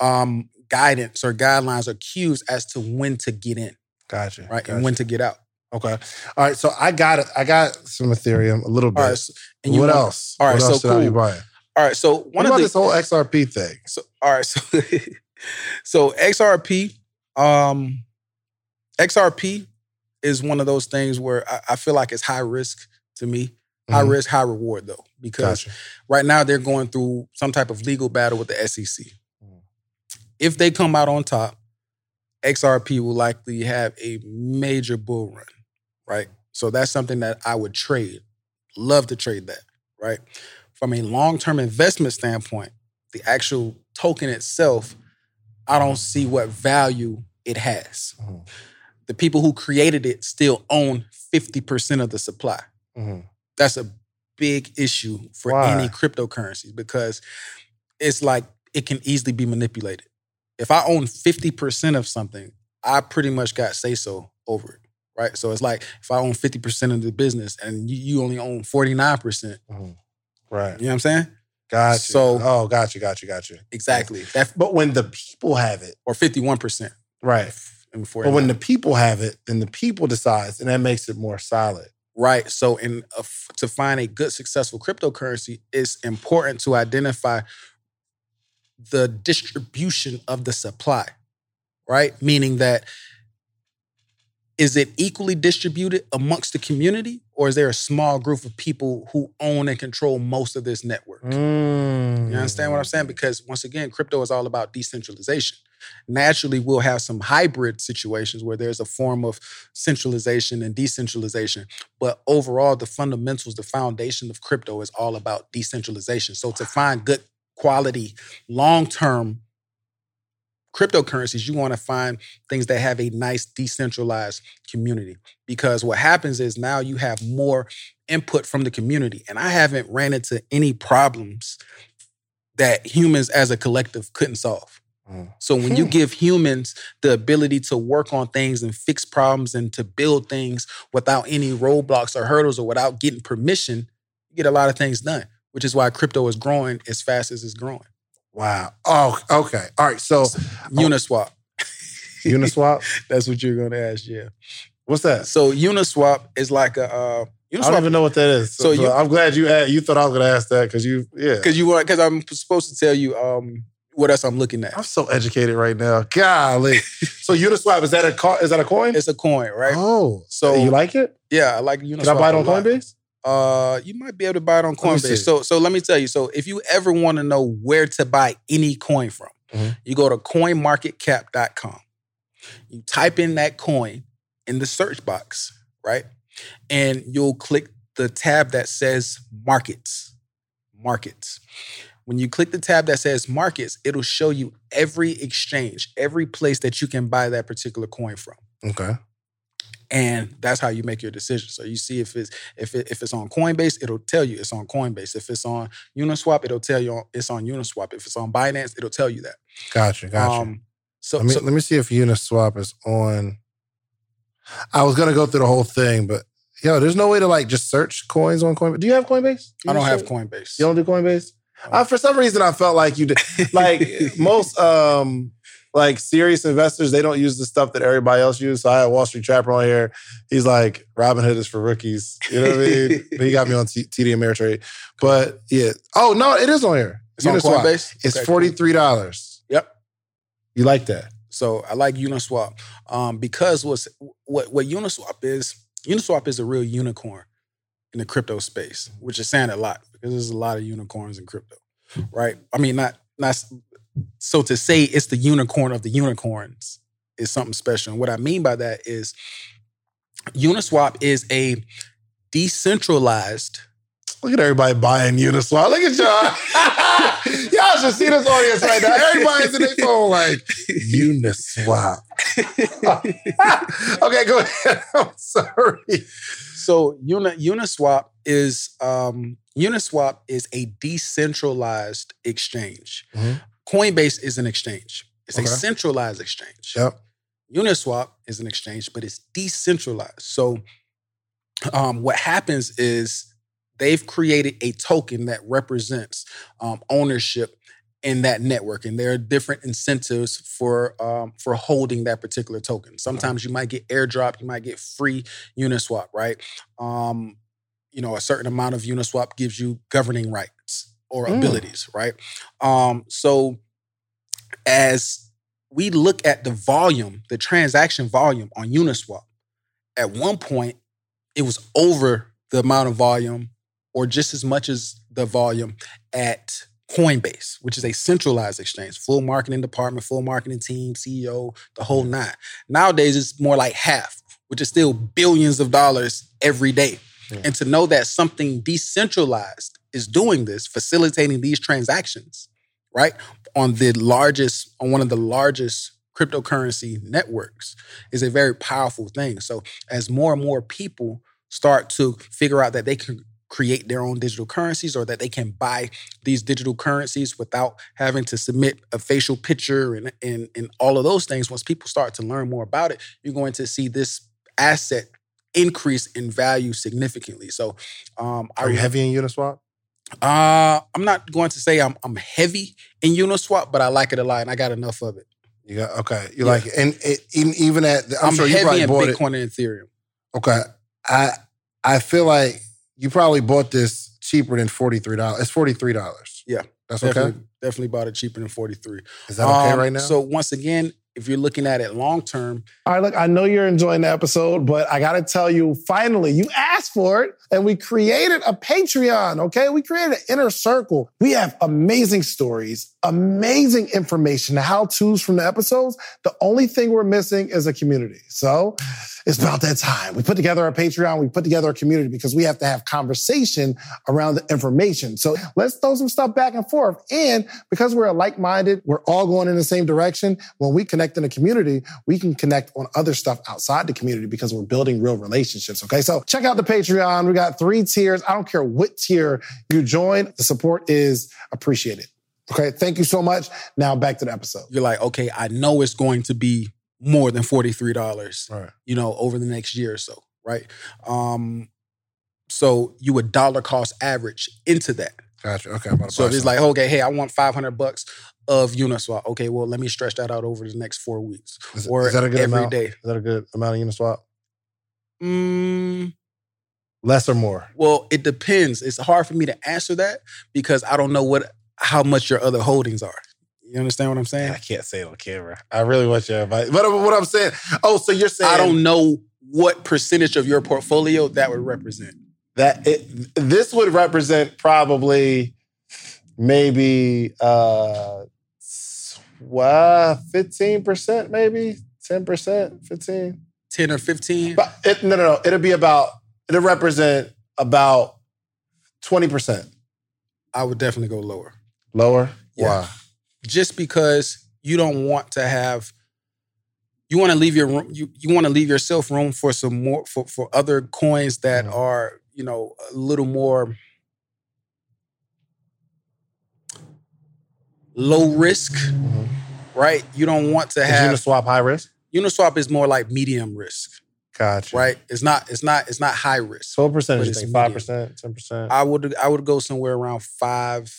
um, guidance or guidelines or cues as to when to get in, gotcha. right? gotcha. And when to get out. Okay. All right. So I got it. I got some Ethereum, a little bit. All right. So, and you what want- else? all right, What so else should I be cool. buying? All right. So What one about the this whole XRP thing? So all right, so so XRP, um, XRP is one of those things where I, I feel like it's high risk to me. High Mhm. risk, high reward though, because Gotcha. right now they're going through some type of legal battle with the SEC. If they come out on top, XRP will likely have a major bull run, right? So that's something that I would trade. Love to trade that, right? From a long-term investment standpoint, the actual token itself, I don't see what value it has. Mhm. The people who created it still own 50% of the supply Mhm. that's a big issue for Why? any cryptocurrencies because it's like it can easily be manipulated. If I own 50% of something, I pretty much got say so over it. Right. So it's like if I own 50% of the business and you, you only own 49%, Mhm. Right. you know what I'm saying? Gotcha. So- oh, gotcha, gotcha, gotcha. Exactly. That But when the people have it, or 51%. right. And But when the people have it, then the people decides, and that makes it more solid. Right. So, in a to find a good, successful cryptocurrency, it's important to identify the distribution of the supply. Right. Meaning that is it equally distributed amongst the community, or is there a small group of people who own and control most of this network? Mm. You understand what I'm saying? Because once again, crypto is all about decentralization. Naturally, we'll have some hybrid situations where there's a form of centralization and decentralization. But overall, the fundamentals, the foundation of crypto is all about decentralization. So to find good quality, long term cryptocurrencies, you want to find things that have a nice decentralized community. Because what happens is now you have more input from the community. And I haven't ran into any problems that humans as a collective couldn't solve. Mm. So when you give humans the ability to work on things and fix problems and to build things without any roadblocks or hurdles or without getting permission, you get a lot of things done, which is why crypto is growing as fast as it's growing. Wow. Oh, okay. All right. So Uniswap. Uniswap, That's what you're going to ask, yeah. what's that? So Uniswap is like a uh, I don't even know what that is. So, So you- I'm glad you had, you thought I was gonna ask that because you, yeah. because you want because I'm supposed to tell you um what else I'm looking at? I'm so educated right now. Golly. so Uniswap is that a co- is that a coin? It's a coin, right? Oh, So- you like it? Yeah, I like Uniswap. Can I buy it on. Coinbase? Uh, you might be able to buy it on Let me see. Coinbase. So, so let me tell you. So, if you ever want to know where to buy any coin from, Mhm. you go to CoinMarketCap.com. You type in that coin in the search box, right, and you'll click the tab that says Markets. Markets. When you click the tab that says Markets, it'll show you every exchange, every place that you can buy that particular coin from Okay. And that's how you make your decision. So you see if it's if it, if it's on Coinbase, it'll tell you it's on Coinbase. If it's on Uniswap, it'll tell you it's on Uniswap. If it's on Binance, it'll tell you that. Gotcha. Gotcha. Um, so, let me so let me see if Uniswap is on. I was gonna go through the whole thing, but yo, there's no way to like just search coins on Coinbase. Do you have Coinbase? You I don't have Coinbase. You don't do Coinbase? Oh. Uh, for some reason, I felt like you did. Like most, um, like serious investors, they don't use the stuff that everybody else uses. So I had Wall Street Trapper on here. He's like, Robinhood is for rookies. You know what I mean? But he got me on T- TD Ameritrade. But yeah. Oh no, it is on here. It's on Uniswap. Coinbase. It's okay, $43. Yep. You like that? So I like Uniswap um, because what's what what Uniswap is. Uniswap is a real unicorn in the crypto space, which is saying a lot because there's a lot of unicorns in crypto, right? I mean, not not so to say it's the unicorn of the unicorns is something special. And what I mean by that is Uniswap is a decentralized Look at everybody buying Uniswap. Look at y'all. y'all should see this audience right now. Everybody's in their phone like Uniswap. okay, go ahead. I'm sorry. So Uni, Uniswap is um, Uniswap is a decentralized exchange. Mhm. Coinbase is an exchange. It's Okay. a centralized exchange. Yep. Uniswap is an exchange, but it's decentralized. So um, what happens is they've created a token that represents um, ownership in that network, and there are different incentives for um, for holding that particular token. Sometimes you might get airdrop, you might get free Uniswap, right? Um, you know, a certain amount of Uniswap gives you governing rights or Mm. abilities, right? Um, so as we look at the volume, the transaction volume on Uniswap, at one point it was over the amount of volume or just as much as the volume at Coinbase, which is a centralized exchange, full marketing department, full marketing team, CEO, the whole nine. Nowadays, it's more like half, which is still billions of dollars every day. Yeah. And to know that something decentralized is doing this, facilitating these transactions, right? On the largest, on one of the largest cryptocurrency networks is a very powerful thing. So as more and more people start to figure out that they can create their own digital currencies or that they can buy these digital currencies without having to submit a facial picture and, and, and all of those things, once people start to learn more about it, you're going to see this asset increase in value significantly. So um, Are you heavy in Uniswap? Uh, I'm not going to say I'm I'm heavy in Uniswap, but I like it a lot and I got enough of it. You got okay. You Yeah. like it. and it, even even at I'm, I'm, sure you probably in bought it. Bitcoin and Ethereum. Okay. I I feel like you probably bought this cheaper than forty three dollars. It's forty three dollars. Yeah, That's okay. Definitely, definitely bought it cheaper than 43. Is that okay Um, right now? So once again, if you're looking at it long term, All right, look, I know you're enjoying the episode, but I got to tell you, finally, you asked for it and we created a Patreon, okay? We created an inner circle. We have amazing stories, amazing information, how to's from the episodes. The only thing we're missing is a community. So it's about that time. We put together our Patreon, we put together a community because we have to have conversation around the information. So let's throw some stuff back and forth. And because we're like minded, we're all going in the same direction. When we connect in a community, we can connect on other stuff outside the community because we're building real relationships. Okay. So check out the Patreon. We got three tiers. I don't care what tier you join, the support is appreciated. Okay. Thank you so much. Now back to the episode. you're like, okay, I know it's going to be more than $43, All right. you know, over the next year or so, right? Um, so you would dollar cost average into that. Gotcha. Okay. I'm about to So if it's like, okay, hey, I want 500 bucks of Uniswap. Okay, well, let me stretch that out over the next four weeks is, or is that a good every amount? day. Is that a good amount of Uniswap? Mm, Less or more? well, it depends. It's hard for me to answer that because I don't know what how much your other holdings are. You understand what I'm saying? I can't say it on camera. I really want your advice. But what I'm saying, oh, so you're saying I don't know what percentage of your portfolio that would represent. that it, this would represent probably maybe uh well, 15%, maybe 10%, 15. 10 or 15. But it, no, no, no. It'll be about, it'll represent about 20% I would definitely go lower. Lower. Yeah. Wow. Just because you don't want to have you want to leave your room you, you want to leave yourself room for some more for, for other coins that Mhm. are, you know, a little more low risk, Mhm. right? You don't want to Is have Uniswap high risk? Uniswap is more like medium risk, Gotcha. right? It's not it's not it's not high risk. So what percentage? But You it's think medium. five percent, ten percent? I would I would go somewhere around five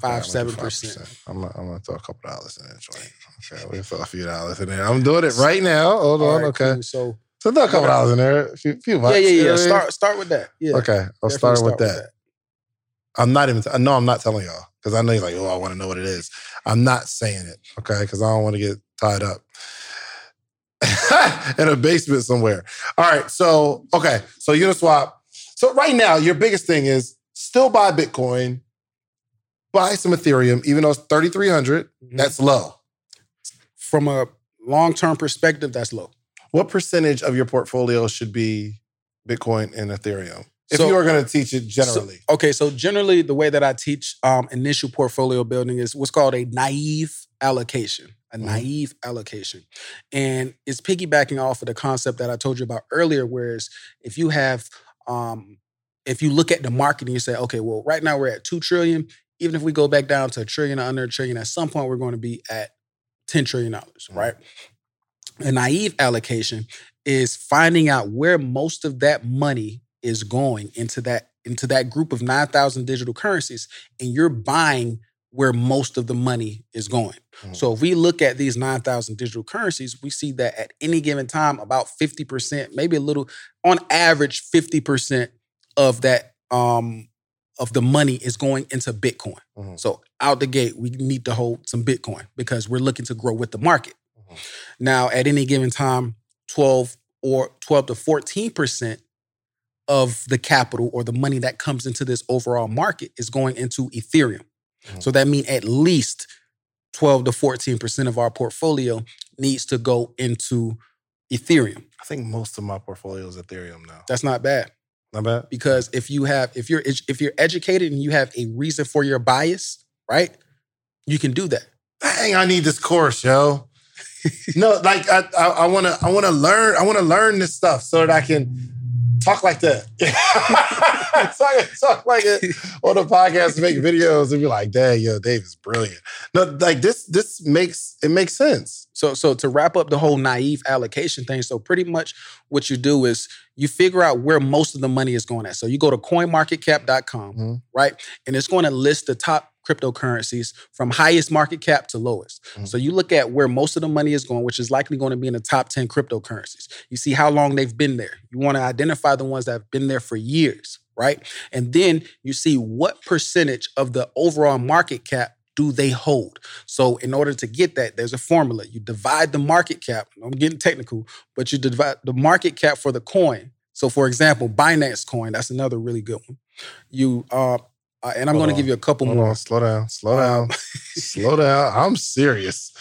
five seven percent. I'm gonna, I'm gonna throw a couple dollars in there. Joint. Okay, we'll throw a few dollars in there. I'm doing it right now. Hold on. All right, okay. cool. So So throw a couple dollars in there. A few, few bucks. yeah, yeah, yeah. Start start with that. Yeah. Okay, I'll definitely start with that. that. I'm not even. I know I'm not telling y'all because I know you're like, oh, I want to know what it is. I'm not saying it, okay? Because I don't want to get tied up in a basement somewhere. All right, so okay, so Uniswap. So right now, your biggest thing is still buy Bitcoin, buy some Ethereum, even though it's 3,300. Mhm. That's low. From a long term perspective, that's low. What percentage of your portfolio should be Bitcoin and Ethereum? If So- you are going to teach it generally, So- okay, so generally the way that I teach um, initial portfolio building is what's called a naive allocation. A Mhm. naive allocation. And it's piggybacking off of the concept that I told you about earlier, whereas if you have um, if you look at the market and you say, okay, well, right now we're at two trillion. Even if we go back down to a trillion or under a trillion, at some point we're going to be at $10 trillion, dollars, Mhm. right? A naive allocation is finding out where most of that money is going into that into that group of 9,000 digital currencies and you're buying where most of the money is going. Mhm. So if we look at these 9,000 digital currencies, we see that at any given time about 50%, maybe a little on average 50% of that um of the money is going into Bitcoin. Mhm. So out the gate, we need to hold some Bitcoin because we're looking to grow with the market. Mhm. Now, at any given time, 12 or 12 to 14% of the capital or the money that comes into this overall market is going into Ethereum. Mhm. So that means at least 12 to 14% of our portfolio needs to go into Ethereum. I think most of my portfolio is Ethereum now. That's not bad Not bad. because if you have if you're if you're educated and you have a reason for your bias, right? You can do that. Dang, I need this course, yo. no, like I, I, I wanna, I wanna learn, I wanna learn this stuff so that I can talk like that. talk, talk like it on the podcast, make videos, and be like, "Dang, yo, Dave is brilliant." No, like this, this makes it makes sense. So, so to wrap up the whole naive allocation thing, so pretty much what you do is you figure out where most of the money is going at. So you go to coinmarketcap.com, Mhm. right? And it's going to list the top cryptocurrencies from highest market cap to lowest. Mhm. So you look at where most of the money is going, which is likely going to be in the top 10 cryptocurrencies. You see how long they've been there. You want to identify the ones that have been there for years, right? And then you see what percentage of the overall market cap do they hold. So in order to get that, there's a formula. You divide the market cap. I'm getting technical, but you divide the market cap for the coin. So for example, Binance coin, that's another really good one. You uh, uh, and I'm going to give you a couple Hold more. on, slow down, slow down, slow down. I'm serious.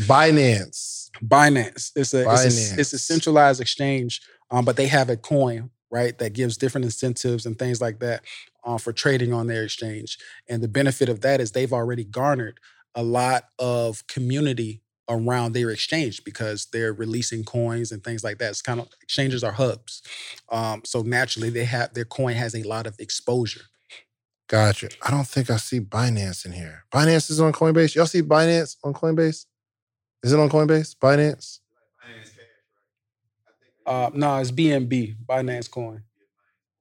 Binance. Binance. It's a, It's, a it's a centralized exchange, um, but they have a coin right that gives different incentives and things like that uh, for trading on their exchange. And the benefit of that is they've already garnered a lot of community around their exchange because they're releasing coins and things like that. It's kind of exchanges are hubs, um, so naturally they have their coin has a lot of exposure. Gotcha. I don't think I see Binance in here. Binance is on Coinbase. Y'all see Binance on Coinbase? Is it on Coinbase? Binance? Uh, no, it's BNB Binance coin.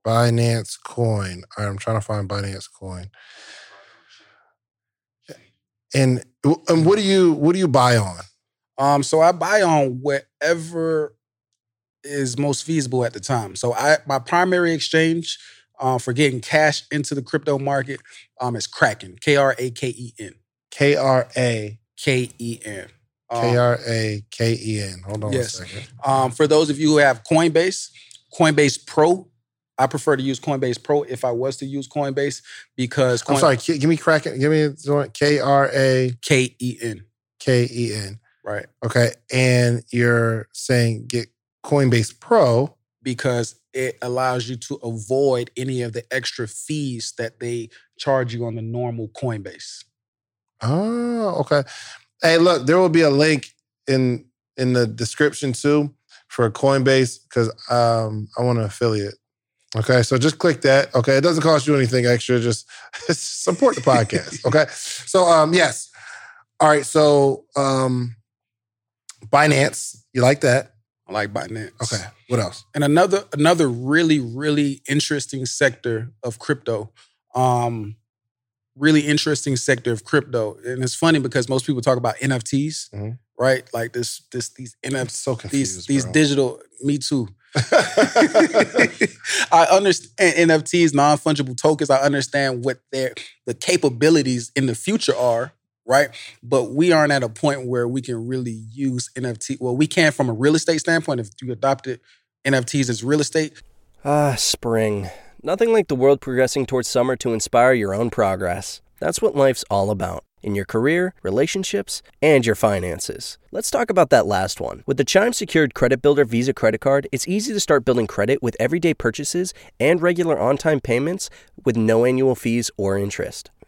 Binance Coin. All right, I'm trying to find Binance Coin. And and what do you what do you buy on? Um, so I buy on whatever is most feasible at the time. So I my primary exchange uh, for getting cash into the crypto market um, is Kraken, K R A K E N, K R A K E N. Um, K R A K E N. Hold on Yes. a second. Um, for those of you who have Coinbase, Coinbase Pro, I prefer to use Coinbase Pro if I was to use Coinbase because I'm sorry. Give me it. Give me K R A K E N, K E N. right? Okay, and you're saying get Coinbase Pro. Because it allows you to avoid any of the extra fees that they charge you on the normal Coinbase. Oh, okay. Hey, look, there will be a link in in the description too for Coinbase because um, I want to affiliate. Okay, so just click that. Okay, it doesn't cost you anything extra. Just support the podcast. Okay, so um, yes. All right, so um, Binance, you like that? I like Binance. Okay, what else? And another another really really interesting sector of crypto. Um really interesting sector of crypto. And it's funny because most people talk about NFTs, Mhm. right? Like this this these NFTs so these these bro. digital me too. I understand NFTs, non-fungible tokens. I understand what their the capabilities in the future are, right? But we aren't at a point where we can really use NFT. Well, we can from a real estate standpoint if you adopted NFTs as real estate. Ah, spring. Nothing like the world progressing towards summer to inspire your own progress. That's what life's all about in your career, relationships, and your finances. Let's talk about that last one. With the Chime Secured Credit Builder Visa credit card, it's easy to start building credit with everyday purchases and regular on time payments with no annual fees or interest.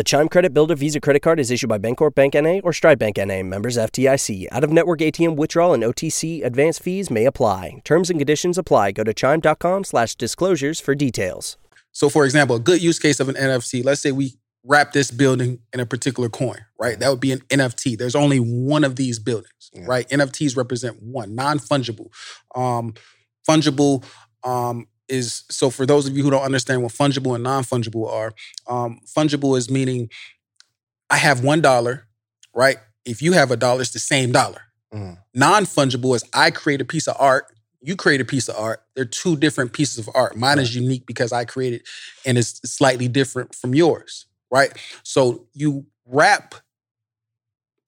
The Chime Credit Builder Visa Credit Card is issued by Bancorp Bank NA or Stride Bank NA, members FDIC. Out of network ATM withdrawal and OTC advance fees may apply. Terms and conditions apply. Go to chime.com slash disclosures for details. So, for example, a good use case of an NFT, let's say we wrap this building in a particular coin, right? That would be an NFT. There's only one of these buildings, Yeah. right? NFTs represent one, non-fungible. Um, fungible um, is so for those of you who don't understand what fungible and non-fungible are, um, fungible is meaning I have one dollar, right? If you have a dollar, it's the same dollar. Mm. Non-fungible is I create a piece of art, you create a piece of art. They're two different pieces of art. Mine is unique because I created and it's slightly different from yours, right? So you wrap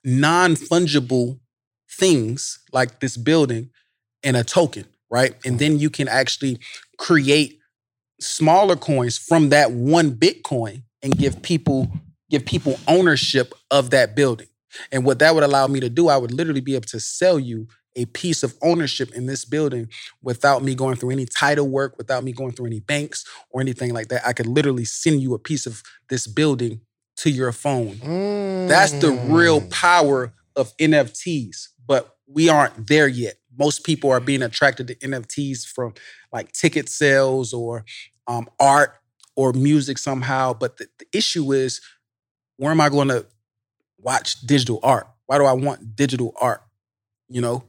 non-fungible things like this building in a token, right? And then you can actually create smaller coins from that one Bitcoin and give people give people ownership of that building. And what that would allow me to do, I would literally be able to sell you a piece of ownership in this building without me going through any title work, without me going through any banks or anything like that. I could literally send you a piece of this building to your phone. That's the real Mm. power of NFTs, but we aren't there yet. Most people are being attracted to NFTs from like ticket sales or um, art or music somehow. But the, the issue is, where am I going to watch digital art? Why do I want digital art? You know,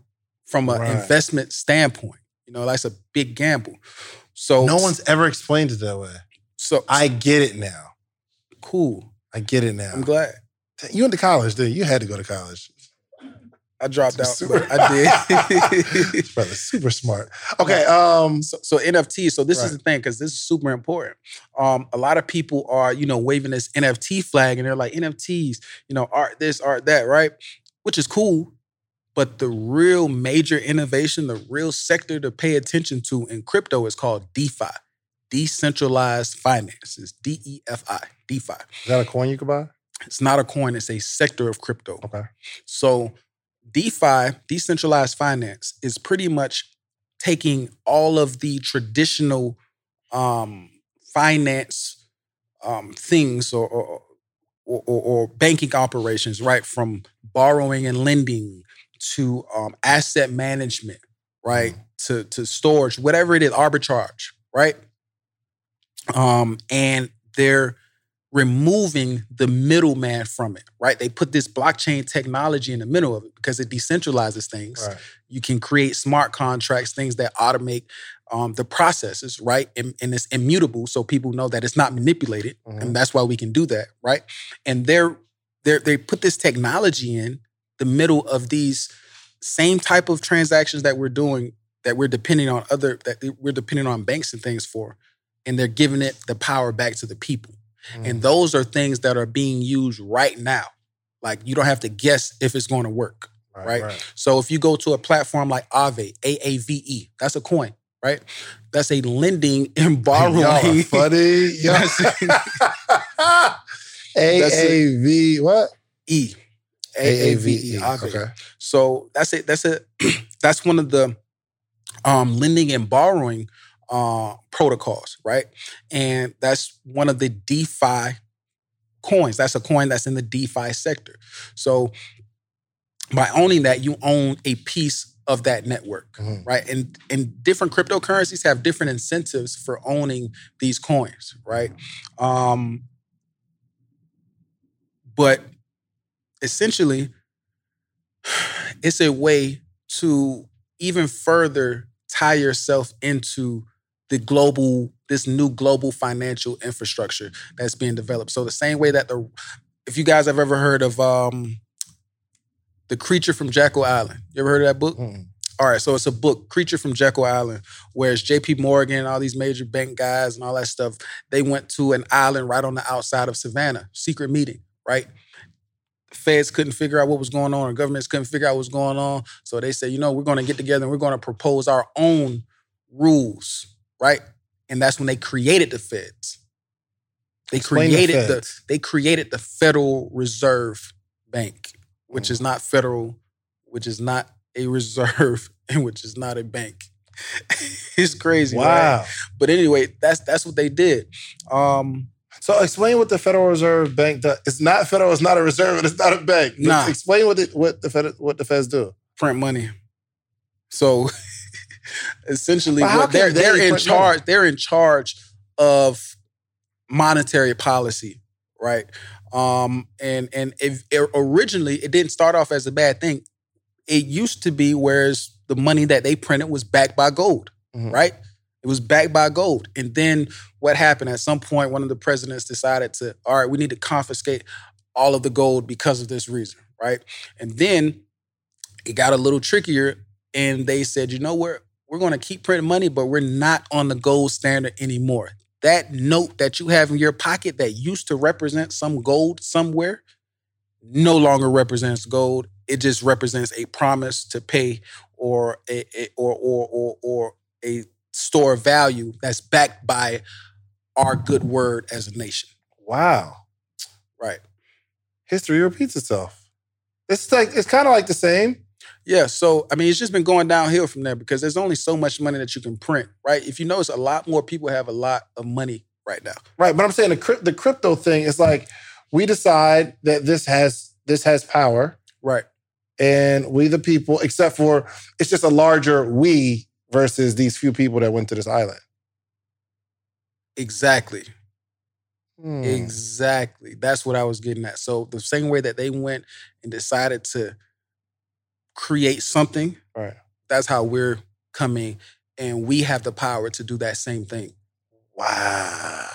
from an Right. investment standpoint, you know, that's a big gamble. So No one's ever explained it that way. so I get it now. cool. I get it now. I'm glad. You went to college, you? You had to go to college. I dropped out, Super- I did. Brother, super smart. Okay. Um. so, so NFT. So this is the thing because this is super important. Um, a lot of people are you know waving this NFT flag and they're like NFTs, you know, art this, art that, right? Which is cool, but the real major innovation, the real sector to pay attention to in crypto is called DeFi, decentralized finances, D E F I, DeFi. Is that a coin you could buy? It's not a coin; it's a sector of crypto. Okay. So DeFi, decentralized finance, is pretty much taking all of the traditional um, finance um, things or, or, or, or- banking operations, right? From borrowing and lending to um, asset management, right? To, to storage, whatever it is, arbitrage, right? Um, and they're removing the middleman from it, right? They put this blockchain technology in the middle of it because it decentralizes things. Right. You can create smart contracts, things that automate um, the processes, right? And, and, it's immutable, so people know that it's not manipulated, mm-hmm. and that's why we can do that, right? And they're they they put this technology in the middle of these same type of transactions that we're doing that we're depending on other that we're depending on banks and things for, and they're giving it the power back to the people. And those are things that are being used right now. Like you don't have to guess if it's going to work. Right, right? right, So if you go to a platform like Aave, A A V E, that's a coin right? That's a lending and borrowing. Y'all funny. AAV what? E. AAVE. Okay. So that's it. That's it. that's one of the um, lending and borrowing uh, protocols, right? And that's one of the DeFi coins. That's a coin that's in the DeFi sector. So by owning that, you own a piece of that network, mm-hmm. right? And and different cryptocurrencies have different incentives for owning these coins, right? Um, but essentially, it's a way to even further tie yourself into the global, this new global financial infrastructure that's being developed. So the same way that the, if you guys have ever heard of um, the Creature from Jekyll Island. You ever heard of that book? Mm. All right, so it's a book, Creature from Jekyll Island, where it's J.P. Morgan, and all these major bank guys, and all that stuff. They went to an island right on the outside of Savannah, secret meeting, right? The feds couldn't figure out what was going on, or governments couldn't figure out what was going on. So they said, you know, we're going to get together and we're going to propose our own rules, right? And that's when they created the feds. They Explain created the, the they created the Federal Reserve Bank which is not federal, which is not a reserve, and which is not a bank. it's crazy. Wow. Right? But anyway, that's that's what they did. Um, so explain what the Federal Reserve Bank does. It's not federal. It's not a reserve, and it's not a bank. Nah. Explain what it, what the Fed, what the Feds do. Print money. So essentially, what they're they're in charge. Money? They're in charge of monetary policy, right? Um, and and if, it, originally it didn't start off as a bad thing. It used to be whereas the money that they printed was backed by gold, mm-hmm. right? It was backed by gold. And then what happened? At some point, one of the presidents decided to, all right, we need to confiscate all of the gold because of this reason, right? And then it got a little trickier, and they said, you know what? We're going to keep printing money, but we're not on the gold standard anymore that note that you have in your pocket that used to represent some gold somewhere no longer represents gold. It just represents a promise to pay or a, a or, or or or a store of value that's backed by our good word as a nation. Wow. Right. History repeats itself. It's like it's kind of like the same. Yeah, so I mean, it's just been going downhill from there because there's only so much money that you can print, right? If you notice, a lot more people have a lot of money right now. Right, but I'm saying the the crypto thing is like we decide that this has this has power, right? And we, the people, except for it's just a larger we versus these few people that went to this island. Exactly. Hmm. Exactly. That's what I was getting at. So the same way that they went and decided to create something. Right. That's how we're coming, and we have the power to do that same thing. Wow.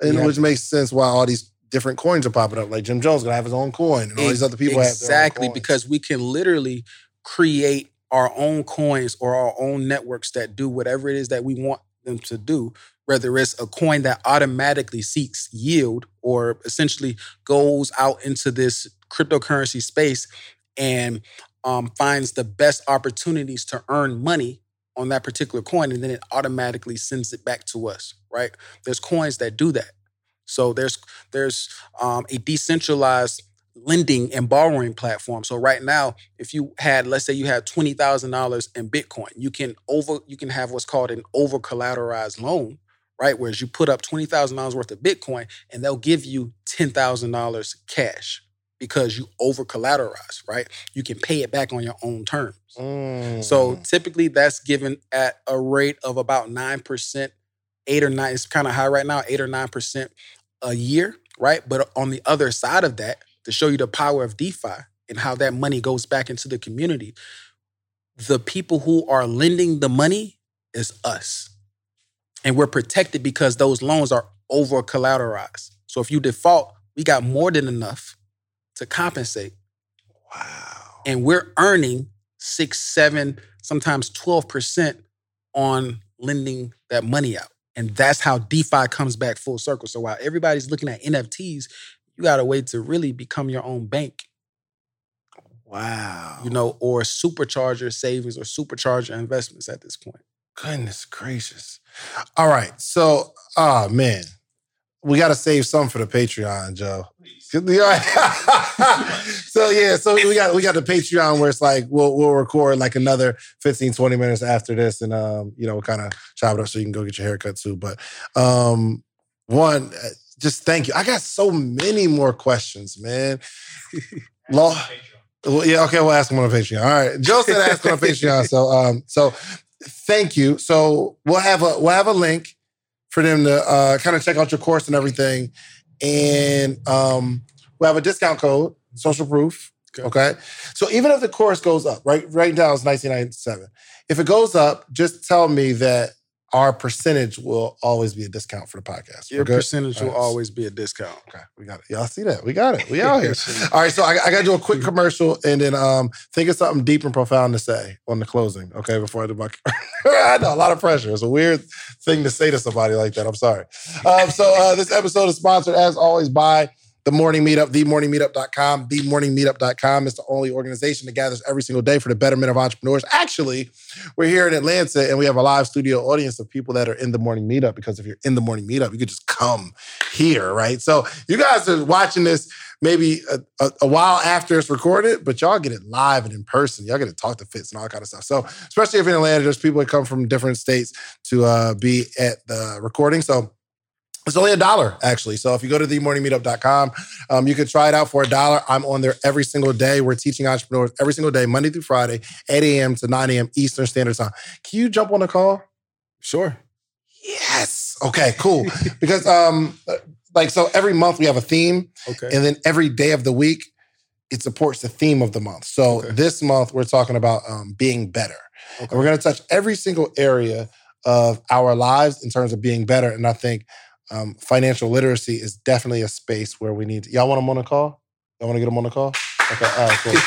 And yeah. which makes sense why all these different coins are popping up. Like Jim Jones gonna have his own coin, and all these other people exactly because we can literally create our own coins or our own networks that do whatever it is that we want them to do. Whether it's a coin that automatically seeks yield or essentially goes out into this cryptocurrency space and um, finds the best opportunities to earn money on that particular coin, and then it automatically sends it back to us. Right? There's coins that do that. So there's there's um, a decentralized lending and borrowing platform. So right now, if you had, let's say you had twenty thousand dollars in Bitcoin, you can over you can have what's called an over collateralized loan, right? Whereas you put up twenty thousand dollars worth of Bitcoin, and they'll give you ten thousand dollars cash because you over collateralize, right? You can pay it back on your own terms. Mm. So typically that's given at a rate of about 9%, 8 or 9, it's kind of high right now, 8 or 9% a year, right? But on the other side of that, to show you the power of DeFi and how that money goes back into the community, the people who are lending the money is us. And we're protected because those loans are over collateralized. So if you default, we got more than enough to compensate. Wow. And we're earning six, seven, sometimes 12% on lending that money out. And that's how DeFi comes back full circle. So while everybody's looking at NFTs, you got a way to really become your own bank Wow. you know, or supercharger savings or supercharger investments at this point. Goodness gracious. All right. So, oh man, we got to save some for the Patreon, Joe. so yeah, so we got we got the Patreon where it's like we'll we'll record like another 15, 20 minutes after this, and um, you know, we'll kind of chop it up so you can go get your haircut too. But um, one, uh, just thank you. I got so many more questions, man. Law. Well, yeah, okay, we'll ask them on Patreon. All right. Joe said ask them on Patreon. So um, so thank you. So we'll have a we'll have a link for them to uh, kind of check out your course and everything. And um, we'll have a discount code, social proof. Okay. Okay. So even if the course goes up, right? Right now it's 1997. If it goes up, just tell me that our percentage will always be a discount for the podcast. Your percentage will right. always be a discount. Okay, we got it. Y'all see that? We got it. We out here. All right, so I, I got to do a quick commercial and then um, think of something deep and profound to say on the closing. Okay, before I do my. I know a lot of pressure. It's a weird thing to say to somebody like that. I'm sorry. Um, so uh, this episode is sponsored as always by the Morning Meetup, themorningmeetup.com. Themorningmeetup.com is the only organization that gathers every single day for the betterment of entrepreneurs. Actually, we're here in Atlanta and we have a live studio audience of people that are in the morning meetup because if you're in the morning meetup, you could just come here, right? So you guys are watching this maybe a, a, a while after it's recorded, but y'all get it live and in person. Y'all get to talk to Fitz and all kind of stuff. So especially if you're in Atlanta, there's people that come from different states to uh, be at the recording. So it's only a dollar, actually. So if you go to themorningmeetup.com, um, you can try it out for a dollar. I'm on there every single day. We're teaching entrepreneurs every single day, Monday through Friday, 8 a.m. to 9 a.m. Eastern Standard Time. Can you jump on the call? Sure. Yes. Okay, cool. because um, like so every month we have a theme, Okay. and then every day of the week it supports the theme of the month. So Okay. this month we're talking about um, being better. And Okay. we're going to touch every single area of our lives in terms of being better. And I think um, financial literacy is definitely a space where we need. To, y'all want them on the call? Y'all want to get them on the call? Okay. All right. Cool.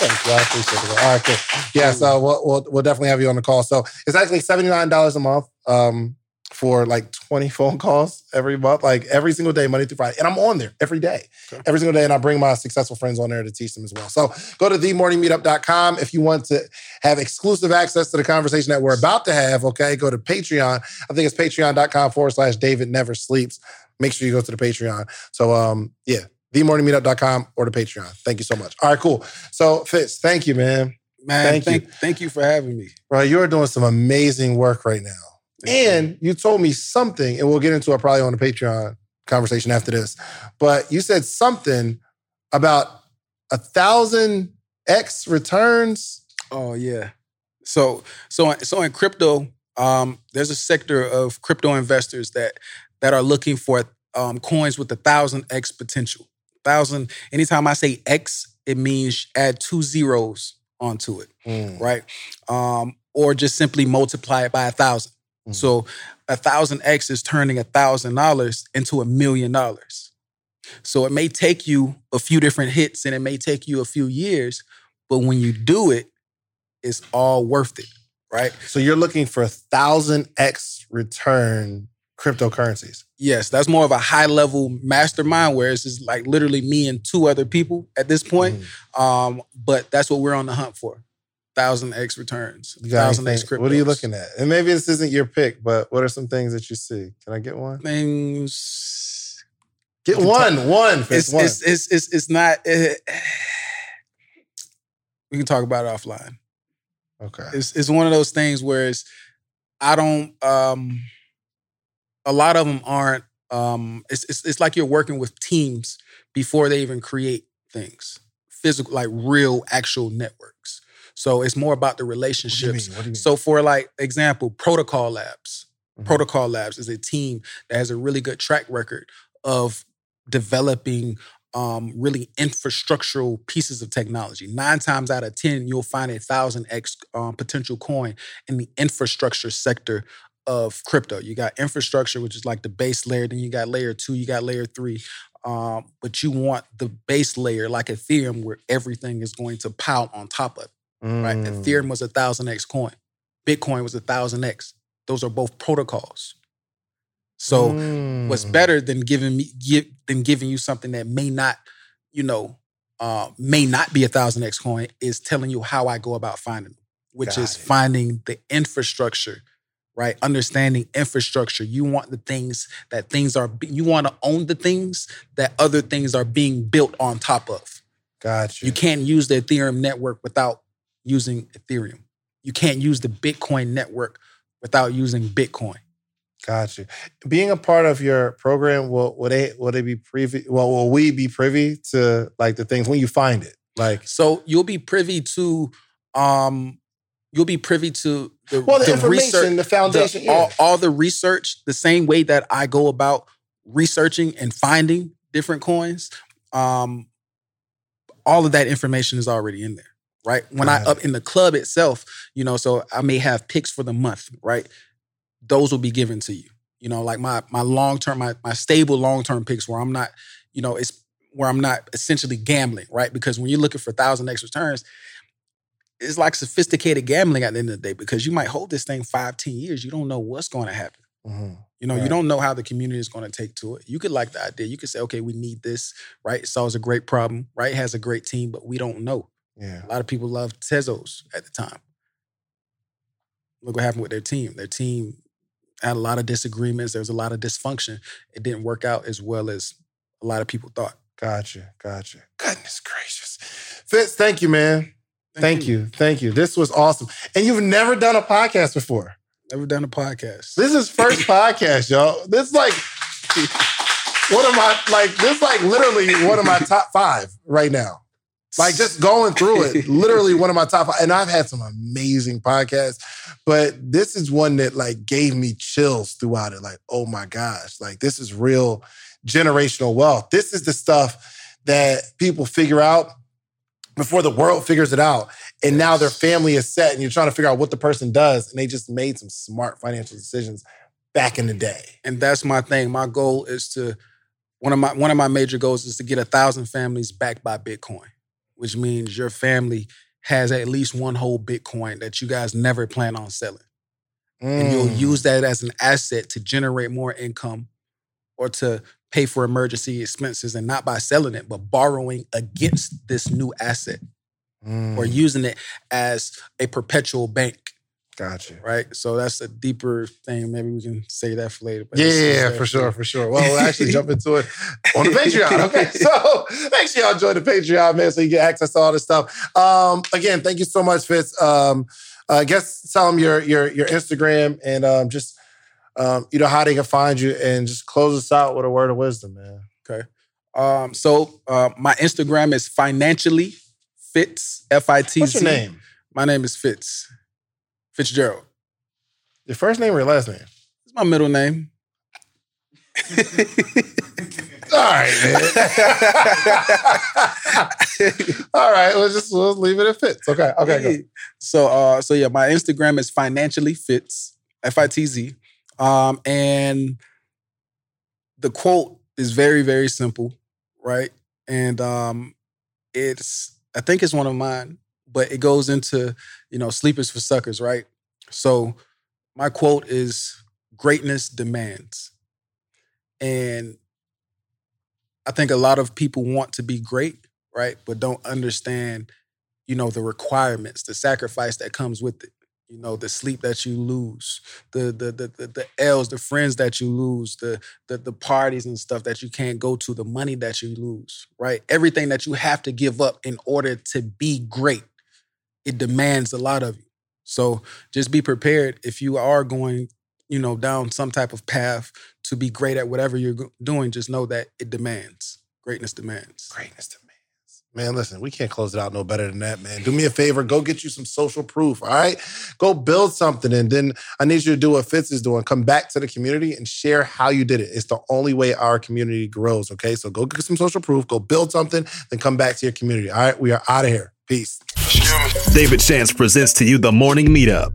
Thanks, you. I appreciate it. All right. Cool. Yeah. So we'll, we'll we'll definitely have you on the call. So it's actually seventy nine dollars a month. Um, for like 20 phone calls every month, like every single day, Monday through Friday. And I'm on there every day, Okay. every single day. And I bring my successful friends on there to teach them as well. So go to themorningmeetup.com if you want to have exclusive access to the conversation that we're about to have. Okay. Go to Patreon. I think it's patreon.com forward slash David Never Sleeps. Make sure you go to the Patreon. So, um, yeah, themorningmeetup.com or the Patreon. Thank you so much. All right, cool. So, Fitz, thank you, man. Man, Thank thank, you. thank you for having me. Bro, you're doing some amazing work right now. And you told me something, and we'll get into it probably on the Patreon conversation after this. But you said something about a thousand X returns. Oh yeah. So so so in crypto, um, there's a sector of crypto investors that that are looking for um, coins with a thousand x potential. Thousand. Anytime I say x, it means add two zeros onto it, Mm, right? Um, or just simply multiply it by a thousand. Mhm. So a thousand x is turning a thousand dollars into a million dollars. So it may take you a few different hits and it may take you a few years, but when you do it, it's all worth it, right? So you're looking for a thousand X return cryptocurrencies. Yes, that's more of a high level mastermind, where it's just like literally me and two other people at this point. Mhm. Um, but that's what we're on the hunt for. Thousand X returns. Thousand X. What are you looking at? And maybe this isn't your pick, but what are some things that you see? Can I get one? Things Get one, one, it's, one. it's it's it's it's not eh, we can talk about it offline. okay. It's it's one of those things where it's I don't um a lot of them aren't um it's it's, it's like you're working with teams before they even create things. Physical like real actual networks. So it's more about the What do you relationships. mean? What do you mean? So for like example, Protocol Labs. Mhm. Protocol Labs is a team that has a really good track record of developing um, really infrastructural pieces of technology. Nine times out of 10, you'll find a 1000x um, potential coin in the infrastructure sector of crypto. You got infrastructure, which is like the base layer, then you got layer two, you got layer three. Um, but you want the base layer like Ethereum, where everything is going to pile on top of it. Mm. Right? Ethereum was a thousand X coin. Bitcoin was a thousand X. Those are both protocols. So mm. what's better than giving me give, than giving you something that may not, you know, uh, may not be a thousand X coin is telling you how I go about finding them, which Got is it. finding the infrastructure, right? Understanding infrastructure. You want the things that things are. You want to own the things that other things are being built on top of. Gotcha. You can't use the Ethereum network without using Ethereum. You can't use the Bitcoin network without using Bitcoin. Gotcha. Being a part of your program, will will they will they be privy? Well, will we be privy to like the things when you find it? Like, so you'll be privy to, um, you'll be privy to the well the, the information, research, the foundation, the, yeah. all, all the research, the same way that I go about researching and finding different coins. Um, all of that information is already in there right? When I up in the club itself, you know, so I may have picks for the month, right? those will be given to you. You know, like my my long term, my my stable long term picks where I'm not, you know, it's where I'm not essentially gambling, right? Because when you're looking for thousand X returns, it's like sophisticated gambling at the end of the day because you might hold this thing five, ten years. You don't know what's going to happen. Mm-hmm. You know, right. you don't know how the community is going to take to it. You could like the idea. You could say, okay, we need this, right? It solves a great problem, right? It has a great team, but we don't know. Yeah. A lot of people love Tezos at the time. Look what happened with their team. Their team had a lot of disagreements. There was a lot of dysfunction. It didn't work out as well as a lot of people thought. Gotcha. Gotcha. Goodness gracious. Fitz, thank you, man. Thank, thank you. you. Thank you. This was awesome. And you've never done a podcast before. Never done a podcast. This is first podcast, y'all. This is like one of my like this is like literally one of my top five right now. Like just going through it, literally one of my top. And I've had some amazing podcasts, but this is one that like gave me chills throughout it. Like, oh my gosh, like this is real generational wealth. This is the stuff that people figure out before the world figures it out. And now their family is set, and you're trying to figure out what the person does, and they just made some smart financial decisions back in the day. And that's my thing. My goal is to one of my one of my major goals is to get a thousand families backed by Bitcoin which means your family has at least one whole Bitcoin that you guys never plan on selling. Mm. And you'll mm. use that as an asset to generate more income or to pay for emergency expenses and not by selling it, but borrowing against this new asset mm. or using it as a perpetual bank Gotcha. Right. So that's a deeper thing. Maybe we can say that for later. yeah, yeah, for sure, for sure. Well, we'll actually jump into it on the Patreon. Okay. So make sure y'all join the Patreon, man, so you get access to all this stuff. Um, again, thank you so much, Fitz. Um, uh, I guess tell them your your your Instagram and um, just um, you know how they can find you and just close us out with a word of wisdom, man. Okay. Um, so uh, my Instagram is financially Fitz F I T Z. What's your name? My name is Fitz. Fitzgerald. Your first name or your last name? It's my middle name. All right, man. All right, let's just we'll leave it at Fitz. Okay, okay. Go. So, uh, so yeah, my Instagram is financially Fitz, F I T Z, um, and the quote is very, very simple, right? And um, it's I think it's one of mine, but it goes into you know Sleep is for Suckers, right? So my quote is greatness demands. And I think a lot of people want to be great, right? But don't understand, you know, the requirements, the sacrifice that comes with it. You know, the sleep that you lose, the the the the, the L's, the friends that you lose, the, the the parties and stuff that you can't go to, the money that you lose, right? Everything that you have to give up in order to be great. It demands a lot of you. So just be prepared if you are going, you know, down some type of path to be great at whatever you're doing. Just know that it demands greatness demands. Greatness demands. Man, listen, we can't close it out no better than that, man. Do me a favor, go get you some social proof, all right? Go build something, and then I need you to do what Fitz is doing. Come back to the community and share how you did it. It's the only way our community grows, okay? So go get some social proof, go build something, then come back to your community, all right? We are out of here. Peace. David Shands presents to you the morning meetup.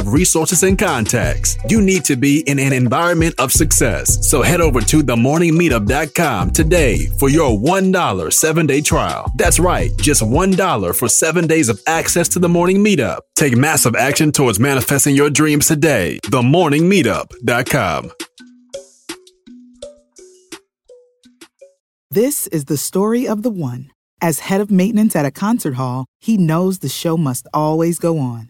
of resources and contacts. You need to be in an environment of success. So head over to themorningmeetup.com today for your $1 seven day trial. That's right, just $1 for seven days of access to the morning meetup. Take massive action towards manifesting your dreams today. Themorningmeetup.com. This is the story of the one. As head of maintenance at a concert hall, he knows the show must always go on.